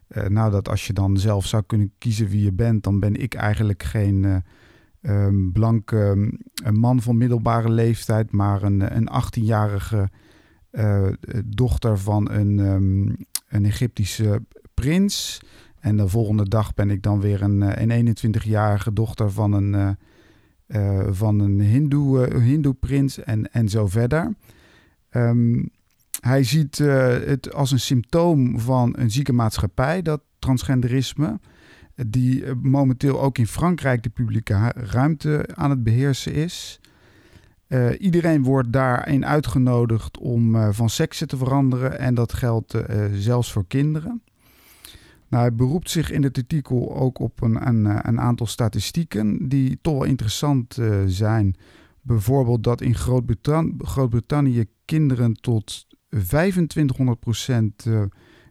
[SPEAKER 2] uh, nou, dat als je dan zelf zou kunnen kiezen wie je bent, dan ben ik eigenlijk geen uh, blanke um, man van middelbare leeftijd, maar een, een 18-jarige uh, dochter van een, um, een Egyptische prins. En de volgende dag ben ik dan weer een, een 21-jarige dochter van een, van een Hindoe, Hindoe prins en, en zo verder. Um, hij ziet uh, het als een symptoom van een zieke maatschappij, dat transgenderisme, die uh, momenteel ook in Frankrijk de publieke ruimte aan het beheersen is. Uh, iedereen wordt daarin uitgenodigd om van seksen te veranderen en dat geldt zelfs voor kinderen. Nou, hij beroept zich in het artikel ook op een, een, een aantal statistieken die toch wel interessant zijn. Bijvoorbeeld dat in Groot-Brittannië Groot kinderen tot 2500% uh,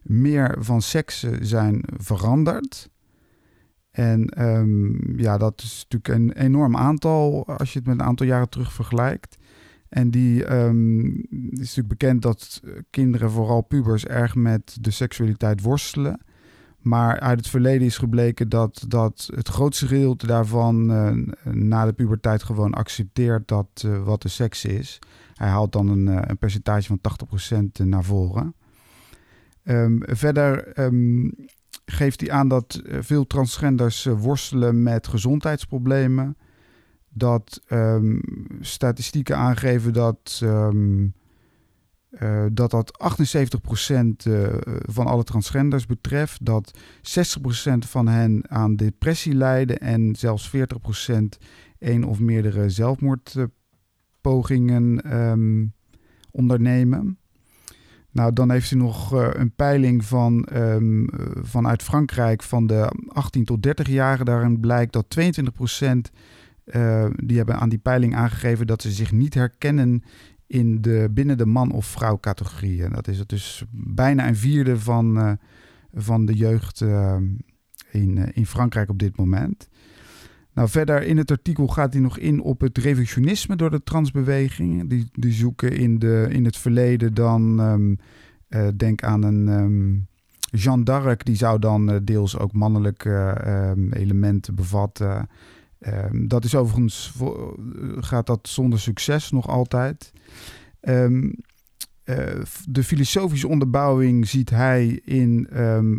[SPEAKER 2] meer van seksen zijn veranderd. En um, ja, dat is natuurlijk een enorm aantal als je het met een aantal jaren terug vergelijkt. En die um, is natuurlijk bekend dat kinderen, vooral pubers, erg met de seksualiteit worstelen. Maar uit het verleden is gebleken dat, dat het grootste gedeelte daarvan uh, na de puberteit gewoon accepteert dat uh, wat de seks is. Hij haalt dan een, uh, een percentage van 80% naar voren. Um, verder um, geeft hij aan dat veel transgenders worstelen met gezondheidsproblemen. Dat um, statistieken aangeven dat uh, dat dat 78% uh, van alle transgenders betreft. Dat 60% van hen aan depressie lijden en zelfs 40% één of meerdere zelfmoordpogingen um, ondernemen. Nou, dan heeft hij nog een peiling van, ehm, vanuit Frankrijk van de 18 tot 30-jarigen. Daarin blijkt dat 22 procent die hebben aan die peiling aangegeven dat ze zich niet herkennen in de, binnen de man- of vrouw categorieën. Dat is het dus bijna een vierde van, van de jeugd in, in Frankrijk op dit moment. Nou, verder in het artikel gaat hij nog in op het revisionisme door de transbeweging. Die, die zoeken in, de, in het verleden dan, uh, denk aan een um, Jeanne d'Arc, die zou dan deels ook mannelijke um, elementen bevatten. Dat is overigens, gaat dat zonder succes nog altijd. Uh, de filosofische onderbouwing ziet hij in,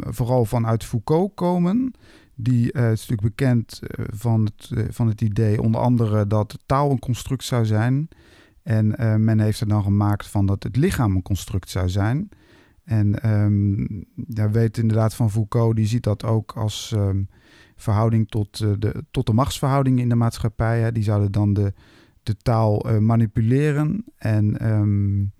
[SPEAKER 2] vooral vanuit Foucault komen. Die uh, is natuurlijk bekend van, het, van het idee, onder andere dat taal een construct zou zijn. En men heeft er dan gemaakt van dat het lichaam een construct zou zijn. En um, ja, weet inderdaad van Foucault, die ziet dat ook als verhouding tot, de, tot de machtsverhoudingen in de maatschappij. Die zouden dan de, de taal manipuleren. En um,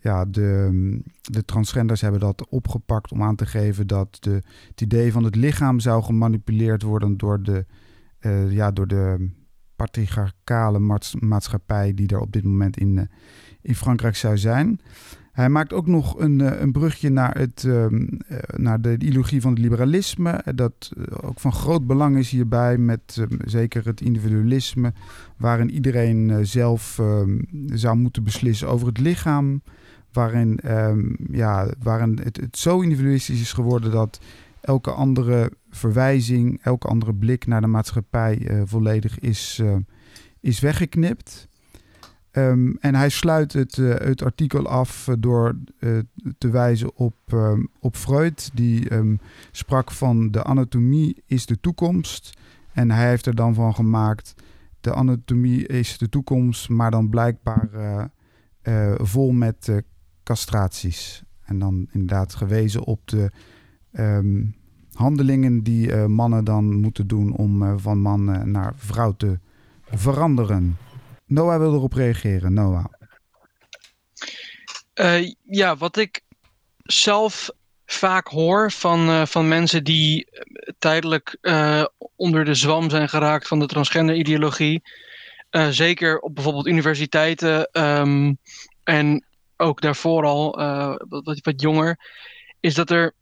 [SPEAKER 2] ja, de, de transgenders hebben dat opgepakt om aan te geven dat de, het idee van het lichaam zou gemanipuleerd worden door de, uh, ja, door de patriarchale maatschappij die er op dit moment in, in Frankrijk zou zijn. Hij maakt ook nog een, uh, een brugje naar, het, ehm, naar de ideologie van het liberalisme. Dat ook van groot belang is hierbij, met ehm, zeker het individualisme, waarin iedereen zelf ehm, zou moeten beslissen over het lichaam waarin, ja, waarin het, zo individualistisch is geworden dat elke andere verwijzing, elke andere blik naar de maatschappij volledig is, is weggeknipt. Um, en hij sluit het, uh, het artikel af door te wijzen op, um, op Freud, die sprak van de anatomie is de toekomst. En hij heeft er dan van gemaakt, de anatomie is de toekomst, maar dan blijkbaar vol met castraties. En dan inderdaad gewezen op de handelingen die mannen dan moeten doen om van man naar vrouw te veranderen. Noah wil erop reageren. Noah.
[SPEAKER 3] ja, wat ik zelf vaak hoor van, van mensen die tijdelijk onder de zwam zijn geraakt van de transgender ideologie. zeker op bijvoorbeeld universiteiten um, en ook daarvoor al wat, wat jonger, is dat er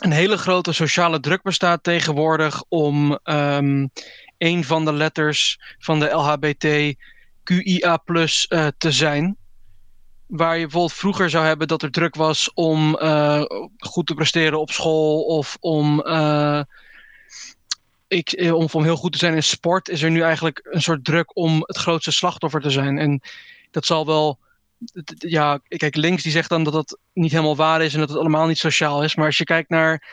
[SPEAKER 3] een hele grote sociale druk bestaat tegenwoordig om um, een van de letters van de LHBTQIA uh, te zijn. Waar je bijvoorbeeld vroeger zou hebben dat er druk was om uh, goed te presteren op school of om, uh, ik, om, om heel goed te zijn in sport, is er nu eigenlijk een soort druk om het grootste slachtoffer te zijn. En dat zal wel ja, kijk, links die zegt dan dat dat niet helemaal waar is en dat het allemaal niet sociaal is. Maar als je kijkt naar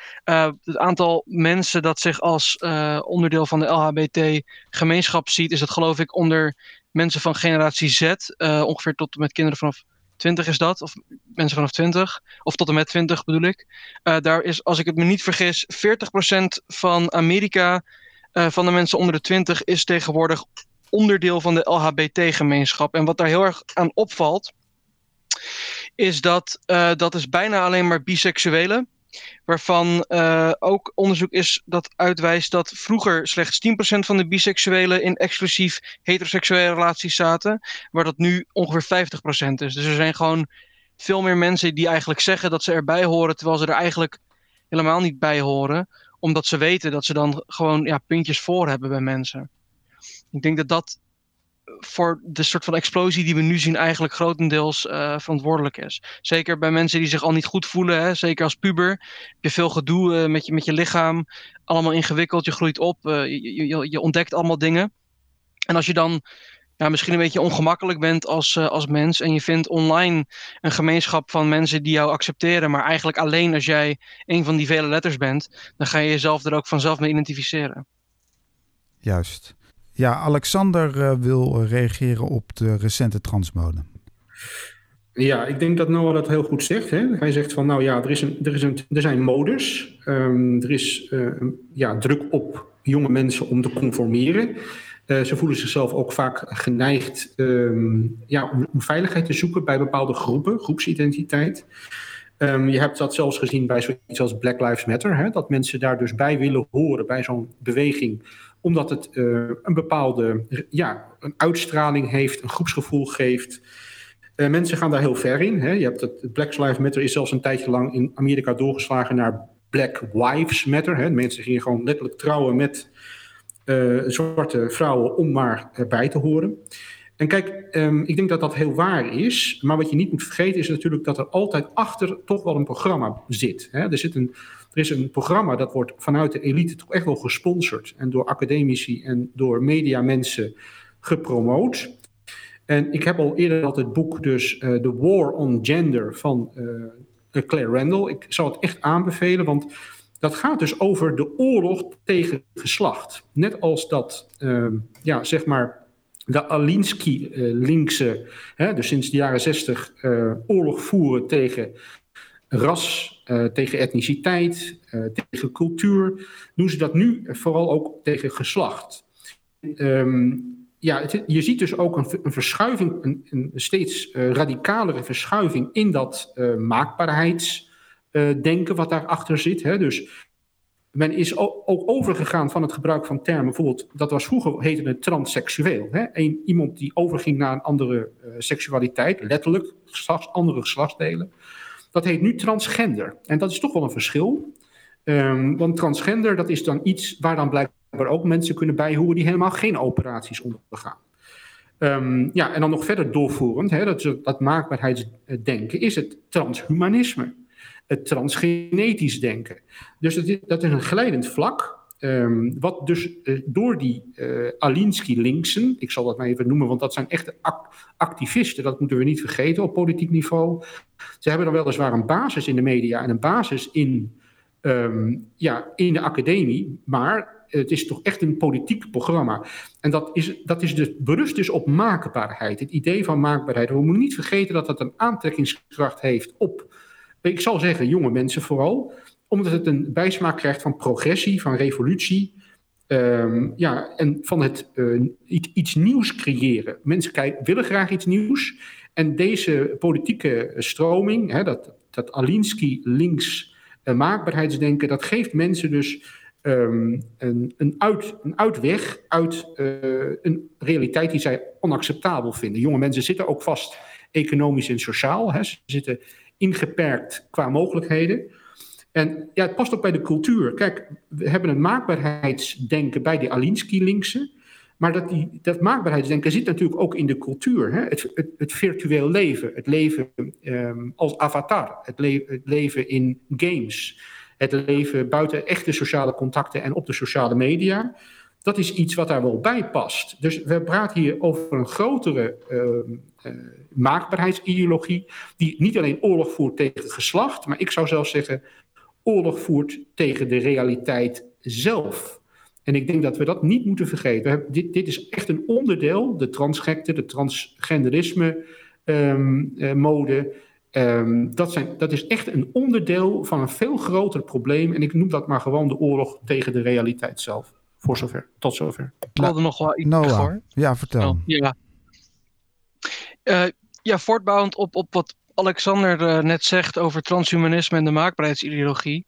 [SPEAKER 3] het aantal mensen dat zich als onderdeel van de LHBT-gemeenschap ziet, is dat geloof ik onder mensen van generatie Z, uh, ongeveer tot en met kinderen vanaf 20 is dat, of mensen vanaf 20, of tot en met 20 bedoel ik. daar is, als ik het me niet vergis, 40% van Amerika, van de mensen onder de 20, is tegenwoordig onderdeel van de LHBT-gemeenschap. En wat daar heel erg aan opvalt, is dat dat is bijna alleen maar biseksuelen. Waarvan uh, ook onderzoek is dat uitwijst dat vroeger slechts 10% van de biseksuelen in exclusief heteroseksuele relaties zaten. Waar dat nu ongeveer 50% is. Dus er zijn gewoon veel meer mensen die eigenlijk zeggen dat ze erbij horen, terwijl ze er eigenlijk helemaal niet bij horen. Omdat ze weten dat ze dan gewoon ja, puntjes voor hebben bij mensen. Ik denk dat dat voor de soort van explosie die we nu zien eigenlijk grotendeels uh, verantwoordelijk is. Zeker bij mensen die zich al niet goed voelen, hè? zeker als puber. Heb je veel gedoe uh, met, je, met je lichaam, allemaal ingewikkeld, je groeit op, je, je, je, ontdekt allemaal dingen. En als je dan ja, misschien een beetje ongemakkelijk bent als, als mens en je vindt online een gemeenschap van mensen die jou accepteren, maar eigenlijk alleen als jij een van die vele letters bent, dan ga je jezelf er ook vanzelf mee identificeren.
[SPEAKER 2] Juist. Ja, Alexander uh, wil reageren op de recente transmode.
[SPEAKER 4] Ja, ik denk dat Noah dat heel goed zegt. Hè? Hij zegt van, nou ja, er, is een, er, is een, er zijn modes. Um, er is uh, ja, druk op jonge mensen om te conformeren. ze voelen zichzelf ook vaak geneigd ehm, ja, om, veiligheid te zoeken bij bepaalde groepen, groepsidentiteit. Um, je hebt dat zelfs gezien bij zoiets als Black Lives Matter, hè, dat mensen daar dus bij willen horen bij zo'n beweging, omdat het uh, een bepaalde ja, een uitstraling heeft, een groepsgevoel geeft. Uh, mensen gaan daar heel ver in. Hè. Je hebt het, Black Lives Matter is zelfs een tijdje lang in Amerika doorgeslagen naar Black Wives Matter. Hè. Mensen gingen gewoon letterlijk trouwen met uh, zwarte vrouwen om maar bij te horen. En kijk, um, ik denk dat dat heel waar is. Maar wat je niet moet vergeten is natuurlijk dat er altijd achter toch wel een programma zit. Hè? Er, zit een, er is een programma dat wordt vanuit de elite toch echt wel gesponsord. En door academici en door mediamensen gepromoot. En ik heb al eerder dat het boek dus uh, The War on Gender van uh, Claire Randall. Ik zal het echt aanbevelen, want dat gaat dus over de oorlog tegen geslacht. Net als dat, uh, ja, zeg maar de Alinsky-linkse, dus sinds de jaren zestig, oorlog voeren tegen ras, uh, tegen etniciteit, uh, tegen cultuur, doen ze dat nu vooral ook tegen geslacht. Um, ja, je ziet dus ook een, een verschuiving, een, een steeds radicalere verschuiving in dat maakbaarheidsdenken wat daarachter zit. Hè? Dus men is ook overgegaan van het gebruik van termen. Bijvoorbeeld, dat was vroeger heette het transseksueel. Hè? Een, iemand die overging naar een andere uh, seksualiteit, letterlijk, andere geslachtsdelen. Dat heet nu transgender. En dat is toch wel een verschil. Um, want transgender, dat is dan iets waar dan blijkbaar ook mensen kunnen bijhoren die helemaal geen operaties ondergaan. Um, ja, en dan nog verder doorvoerend, hè, dat, dat maakbaarheidsdenken, is het transhumanisme het transgenetisch denken. Dus dat is een glijdend vlak. Um, wat dus uh, door die uh, Alinsky-linksen, ik zal dat maar even noemen, want dat zijn echte act activisten, dat moeten we niet vergeten op politiek niveau. Ze hebben dan weliswaar een basis in de media en een basis in, um, ja, in de academie, maar het is toch echt een politiek programma. En dat, is, dat is dus, berust dus op maakbaarheid, het idee van maakbaarheid. We moeten niet vergeten dat dat een aantrekkingskracht heeft op ik zal zeggen jonge mensen vooral, omdat het een bijsmaak krijgt van progressie, van revolutie. Um, ja, en van het uh, iets, nieuws creëren. Mensen willen graag iets nieuws. En deze politieke stroming, hè, dat, dat Alinsky links uh, maakbaarheidsdenken, dat geeft mensen dus um, een, een, uit, een uitweg uit uh, een realiteit die zij onacceptabel vinden. Jonge mensen zitten ook vast economisch en sociaal. Hè. Ze zitten ingeperkt qua mogelijkheden. En ja, het past ook bij de cultuur. Kijk, we hebben een maakbaarheidsdenken bij de Alinsky-linkse. Maar dat, die, dat maakbaarheidsdenken zit natuurlijk ook in de cultuur. Hè? Het, het, virtueel leven, het leven um, als avatar, het, le het, leven in games, het leven buiten echte sociale contacten en op de sociale media. Dat is iets wat daar wel bij past. Dus we praten hier over een grotere uh, uh, maakbaarheidsideologie, die niet alleen oorlog voert tegen geslacht, maar ik zou zelfs zeggen oorlog voert tegen de realiteit zelf. En ik denk dat we dat niet moeten vergeten. Hebben, dit, dit, is echt een onderdeel, de transgekte, de transgenderisme um, uh, mode. Um, dat, zijn, dat is echt een onderdeel van een veel groter probleem. En ik noem dat maar gewoon de oorlog tegen de realiteit zelf. Voor zover, tot zover.
[SPEAKER 3] Ik wilde nog wel iets
[SPEAKER 2] Noah. Ja, vertel.
[SPEAKER 3] Oh, ja. Uh, ja, voortbouwend op, op wat Alexander uh, net zegt over transhumanisme en de maakbaarheidsideologie.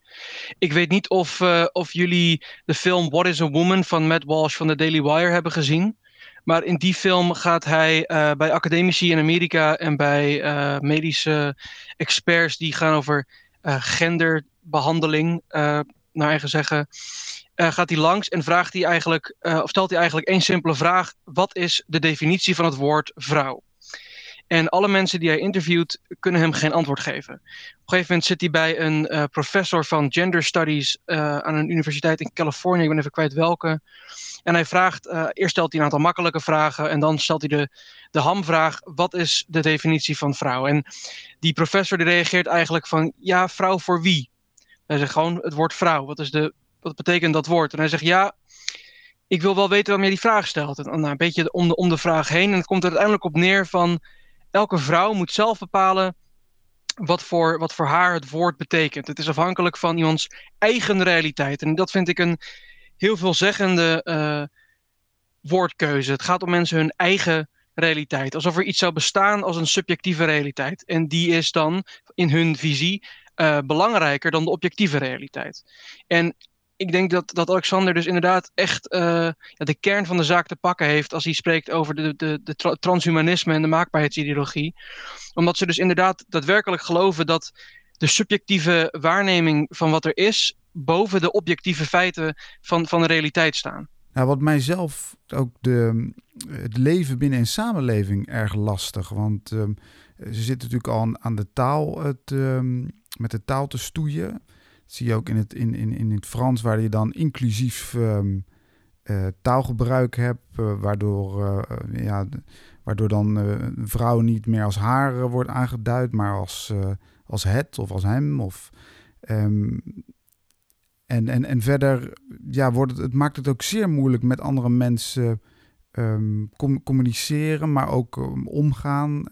[SPEAKER 3] Ik weet niet of, uh, of jullie de film What is a Woman van Matt Walsh van The Daily Wire hebben gezien. Maar in die film gaat hij uh, bij academici in Amerika en bij medische experts die gaan over genderbehandeling, naar eigen zeggen, gaat hij langs en vraagt hij eigenlijk, of stelt hij eigenlijk één simpele vraag: wat is de definitie van het woord vrouw? En alle mensen die hij interviewt kunnen hem geen antwoord geven. Op een gegeven moment zit hij bij een uh, professor van gender studies uh, aan een universiteit in Californië. Ik ben even kwijt welke. En hij vraagt, uh, eerst stelt hij een aantal makkelijke vragen en dan stelt hij de, de hamvraag, wat is de definitie van vrouw? En die professor die reageert eigenlijk van, ja, vrouw voor wie? Hij zegt gewoon het woord vrouw, wat, is de, wat betekent dat woord? En hij zegt, ja, ik wil wel weten waarom je die vraag stelt. En nou, een beetje om de, om de vraag heen. En het komt er uiteindelijk op neer van elke vrouw moet zelf bepalen wat voor, wat voor haar het woord betekent. Het is afhankelijk van iemands eigen realiteit. En dat vind ik een heel veelzeggende uh, woordkeuze. Het gaat om mensen hun eigen realiteit. Alsof er iets zou bestaan als een subjectieve realiteit. En die is dan in hun visie uh, belangrijker dan de objectieve realiteit. En ik denk dat, dat Alexander dus inderdaad echt ja, de kern van de zaak te pakken heeft als hij spreekt over de, de, de transhumanisme en de maakbaarheidsideologie. Omdat ze dus inderdaad daadwerkelijk geloven dat de subjectieve waarneming van wat er is boven de objectieve feiten van, van de realiteit staan.
[SPEAKER 2] Nou, wat mijzelf ook de, het leven binnen een samenleving erg lastig. Want um, ze zitten natuurlijk al aan, aan de taal het, um, met de taal te stoeien. Zie je ook in het, in, in, in het Frans, waar je dan inclusief um, uh, taalgebruik hebt, uh, waardoor, uh, ja, waardoor dan vrouw niet meer als haar wordt aangeduid, maar als, als het of als hem. Of, um, en, en, en verder ja, wordt het, maakt het ook zeer moeilijk met andere mensen com communiceren, maar ook omgaan.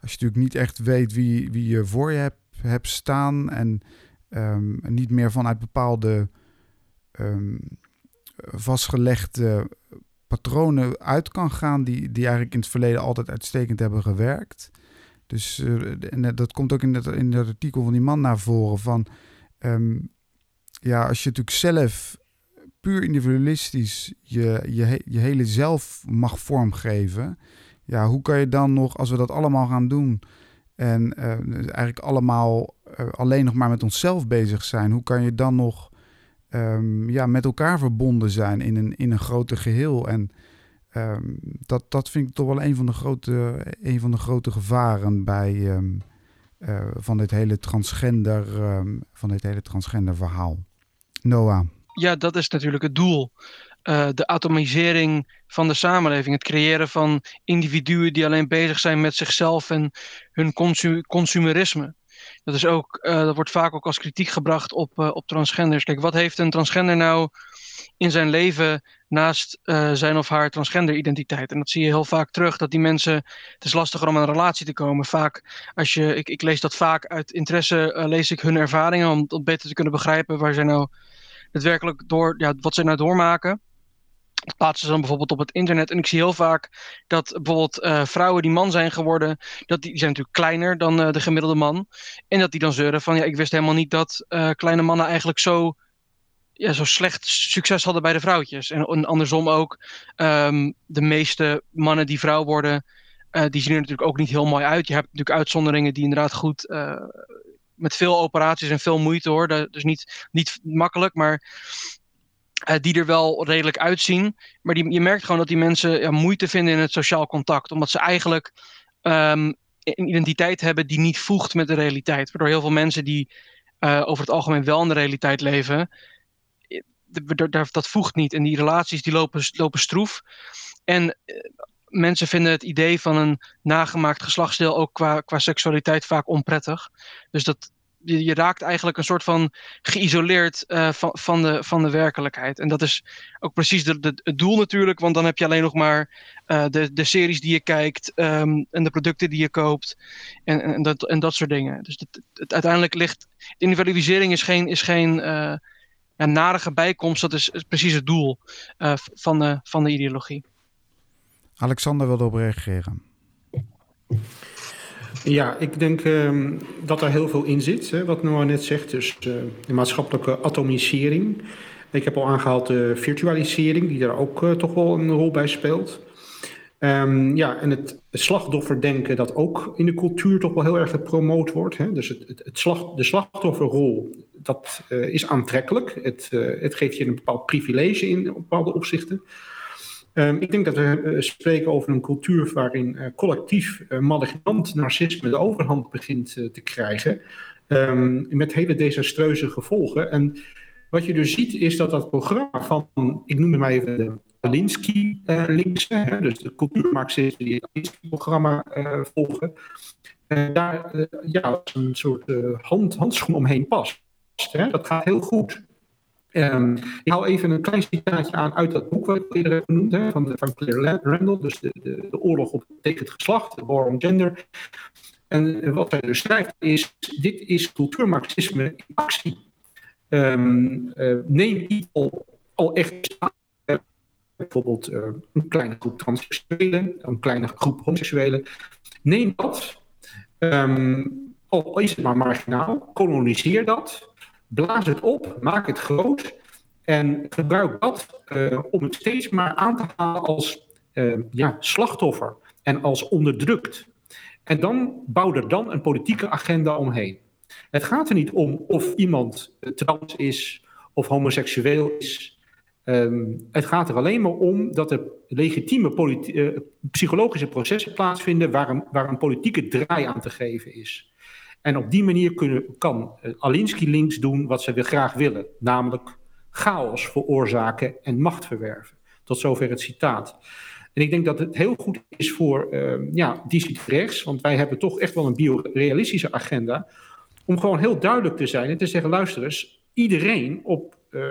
[SPEAKER 2] Als je natuurlijk niet echt weet wie, wie je voor je hebt, hebt staan en niet meer vanuit bepaalde vastgelegde patronen uit kan gaan, die, die eigenlijk in het verleden altijd uitstekend hebben gewerkt. Dus uh, en dat komt ook in dat, in dat artikel van die man naar voren van ja, als je natuurlijk zelf puur individualistisch je, je, je hele zelf mag vormgeven, ja, hoe kan je dan nog, als we dat allemaal gaan doen en uh, eigenlijk allemaal uh, alleen nog maar met onszelf bezig zijn, hoe kan je dan nog um, ja, met elkaar verbonden zijn in een, in een groter geheel? En um, dat, dat vind ik toch wel een van de grote, een van de grote gevaren bij, um, uh, van, dit hele transgender, van dit hele transgender verhaal. Noah.
[SPEAKER 3] Ja, dat is natuurlijk het doel. Uh, de atomisering van de samenleving. Het creëren van individuen die alleen bezig zijn met zichzelf en hun consu consumerisme. Dat, is ook, uh, dat wordt vaak ook als kritiek gebracht op, uh, op transgenders. Kijk, wat heeft een transgender nou in zijn leven naast zijn of haar transgender identiteit? En dat zie je heel vaak terug, dat die mensen... Het is lastiger om aan een relatie te komen. Vaak, als je, ik, ik lees dat vaak uit interesse, lees ik hun ervaringen... om, om beter te kunnen begrijpen waar zij nou daadwerkelijk door, ja, wat ze nou doormaken. Plaatsen ze dan bijvoorbeeld op het internet. En ik zie heel vaak dat bijvoorbeeld uh, vrouwen die man zijn geworden, dat die, zijn natuurlijk kleiner dan uh, de gemiddelde man. En dat die dan zeuren van ja, ik wist helemaal niet dat uh, kleine mannen eigenlijk zo, ja, zo slecht succes hadden bij de vrouwtjes. En, andersom ook, um, de meeste mannen die vrouw worden, die zien er natuurlijk ook niet heel mooi uit. Je hebt natuurlijk uitzonderingen die inderdaad goed met veel operaties en veel moeite hoor. dus niet, niet makkelijk, maar uh, die er wel redelijk uitzien. Maar die, je merkt gewoon dat die mensen ja, moeite vinden in het sociaal contact. Omdat ze eigenlijk um, een identiteit hebben die niet voegt met de realiteit. Waardoor heel veel mensen die uh, over het algemeen wel in de realiteit leven, eh, dat voegt niet. En die relaties die lopen, lopen stroef. En mensen vinden het idee van een nagemaakt geslachtsdeel ook qua, qua seksualiteit vaak onprettig. Dus dat, je, je raakt eigenlijk een soort van geïsoleerd uh, van, van, de, van de werkelijkheid. En dat is ook precies het doel natuurlijk, want dan heb je alleen nog maar uh, de, de series die je kijkt um, en de producten die je koopt en, en, dat, en dat soort dingen. Dus het, uiteindelijk ligt, individualisering is geen, is geen ja, narige bijkomst, dat is, is precies het doel van, de, van de ideologie.
[SPEAKER 2] Alexander wilde op reageren.
[SPEAKER 4] Ja, ik denk um, dat er heel veel in zit, hè, wat Noah net zegt. Dus uh, de maatschappelijke atomisering. Ik heb al aangehaald de virtualisering, die daar ook uh, toch wel een rol bij speelt. Um, ja, en het slachtofferdenken dat ook in de cultuur toch wel heel erg gepromoot wordt. Hè? Dus het, het, slacht, de slachtofferrol, dat uh, is aantrekkelijk. Het, het geeft je een bepaald privilege in bepaalde opzichten. Um, ik denk dat we uh, spreken over een cultuur waarin uh, collectief uh, malignant narcisme de overhand begint te krijgen. Um, met hele desastreuze gevolgen. En wat je dus ziet is dat dat programma van, ik noem het maar even de Alinsky-linkse, dus de cultuurmarxisten die het Alinsky-programma volgen, daar ja, een soort hand, handschoen omheen past. Hè? Dat gaat heel goed. Um, ik haal even een klein citaatje aan uit dat boek wat ik eerder heb genoemd, hè, van, de, van Claire Randall, dus de, de, oorlog op het geslacht, de war on gender. En wat hij dus schrijft is, dit is cultuurmarxisme in actie. Um, uh, neem iets al, al echt bijvoorbeeld een kleine groep transseksuelen, een kleine groep homoseksuelen. Neem dat, um, al is het maar marginaal, koloniseer dat, blaas het op, maak het groot en gebruik dat uh, om het steeds maar aan te halen als uh, ja, slachtoffer en als onderdrukt. En dan bouw er dan een politieke agenda omheen. Het gaat er niet om of iemand trans is of homoseksueel is. Um, het gaat er alleen maar om dat er legitieme uh, psychologische processen plaatsvinden waar een, waar een politieke draai aan te geven is. En op die manier kunnen, kan Alinsky links doen wat ze graag willen, namelijk chaos veroorzaken en macht verwerven. Tot zover het citaat. En ik denk dat het heel goed is voor uh, ja, die rechts, want wij hebben toch echt wel een biorealistische agenda, om gewoon heel duidelijk te zijn en te zeggen, luister eens, iedereen, op, uh,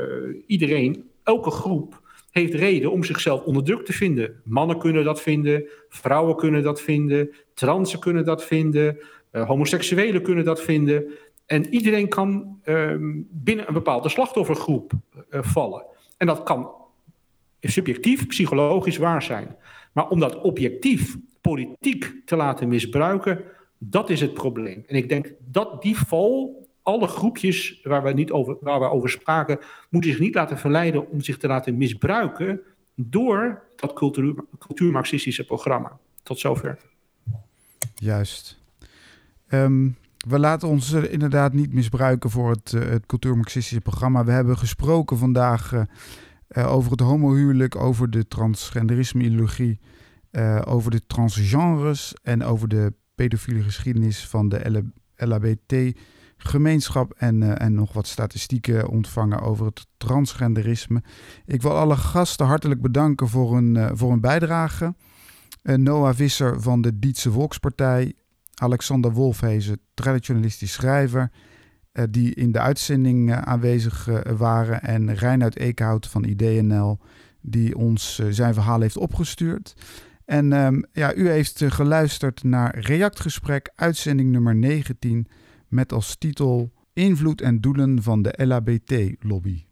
[SPEAKER 4] iedereen, elke groep heeft reden om zichzelf onderdrukt te vinden. Mannen kunnen dat vinden, vrouwen kunnen dat vinden, transen kunnen dat vinden, homoseksuelen kunnen dat vinden. En iedereen kan ehm, binnen een bepaalde slachtoffergroep uh, vallen. En dat kan subjectief, psychologisch waar zijn. Maar om dat objectief politiek te laten misbruiken, dat is het probleem. En ik denk dat die val, alle groepjes waar we, niet over, waar we over spraken, moeten zich niet laten verleiden om zich te laten misbruiken door dat cultuur, cultuurmarxistische programma. Tot zover.
[SPEAKER 2] Juist. Um, we laten ons inderdaad niet misbruiken voor het, uh, het programma. We hebben gesproken vandaag uh, uh, over het homohuwelijk, over de transgenderisme-ideologie, over de transgenres en over de pedofiele geschiedenis van de LHBT-gemeenschap en, en nog wat statistieken ontvangen over het transgenderisme. Ik wil alle gasten hartelijk bedanken voor hun, voor hun bijdrage. Noah Visser van de Dietse Volkspartij, Alexander Wolfhezen, traditionalistisch schrijver, uh, die in de uitzending uh, aanwezig uh, waren. En Reinhard Eekhout van IDNL, die ons zijn verhaal heeft opgestuurd. En um, ja, u heeft geluisterd naar Reactgesprek, uitzending nummer 19, met als titel Invloed en doelen van de LHBT-lobby.